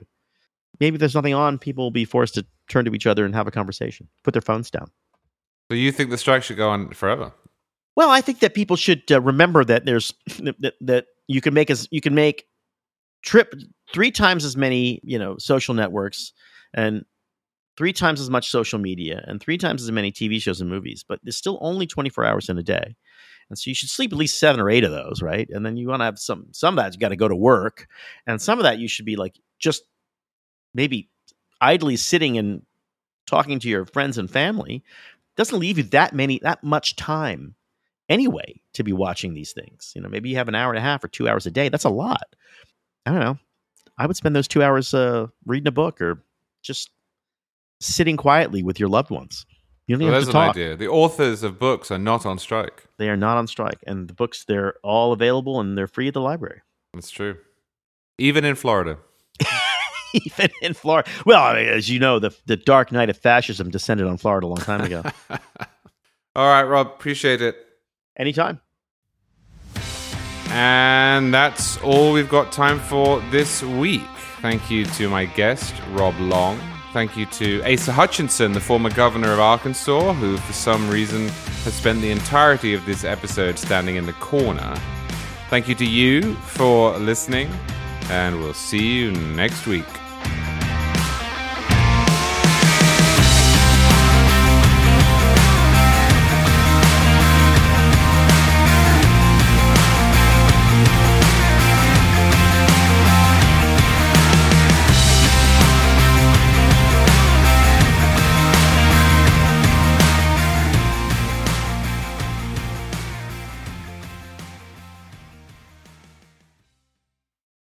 Maybe if there's nothing on, people will be forced to turn to each other and have a conversation, put their phones down. So you think the strike should go on forever? Well, I think that people should uh, remember that there's that, that you can make as you can make trip three times as many you know social networks and three times as much social media and three times as many TV shows and movies, but there's still only 24 hours in a day. And so you should sleep at least seven or eight of those, right? And then you want to have some some of that you got to go to work, and some of that you should be like just maybe idly sitting and talking to your friends and family. Doesn't leave you that many that much time anyway to be watching these things. You know, maybe you have an hour and a half or two hours a day. That's a lot. I don't know. I would spend those two hours uh, reading a book or just sitting quietly with your loved ones. You don't Well, have to talk. idea. The authors of books are not on strike. They are not on strike, and the books they're all available and they're free at the library. That's true. Even in Florida. Even in Florida. Well, I mean, as you know, the the dark night of fascism descended on Florida a long time ago. All right, Rob. Appreciate it. Anytime. And that's all we've got time for this week. Thank you to my guest, Rob Long. Thank you to Asa Hutchinson, the former governor of Arkansas, who for some reason has spent the entirety of this episode standing in the corner. Thank you to you for listening, and we'll see you next week.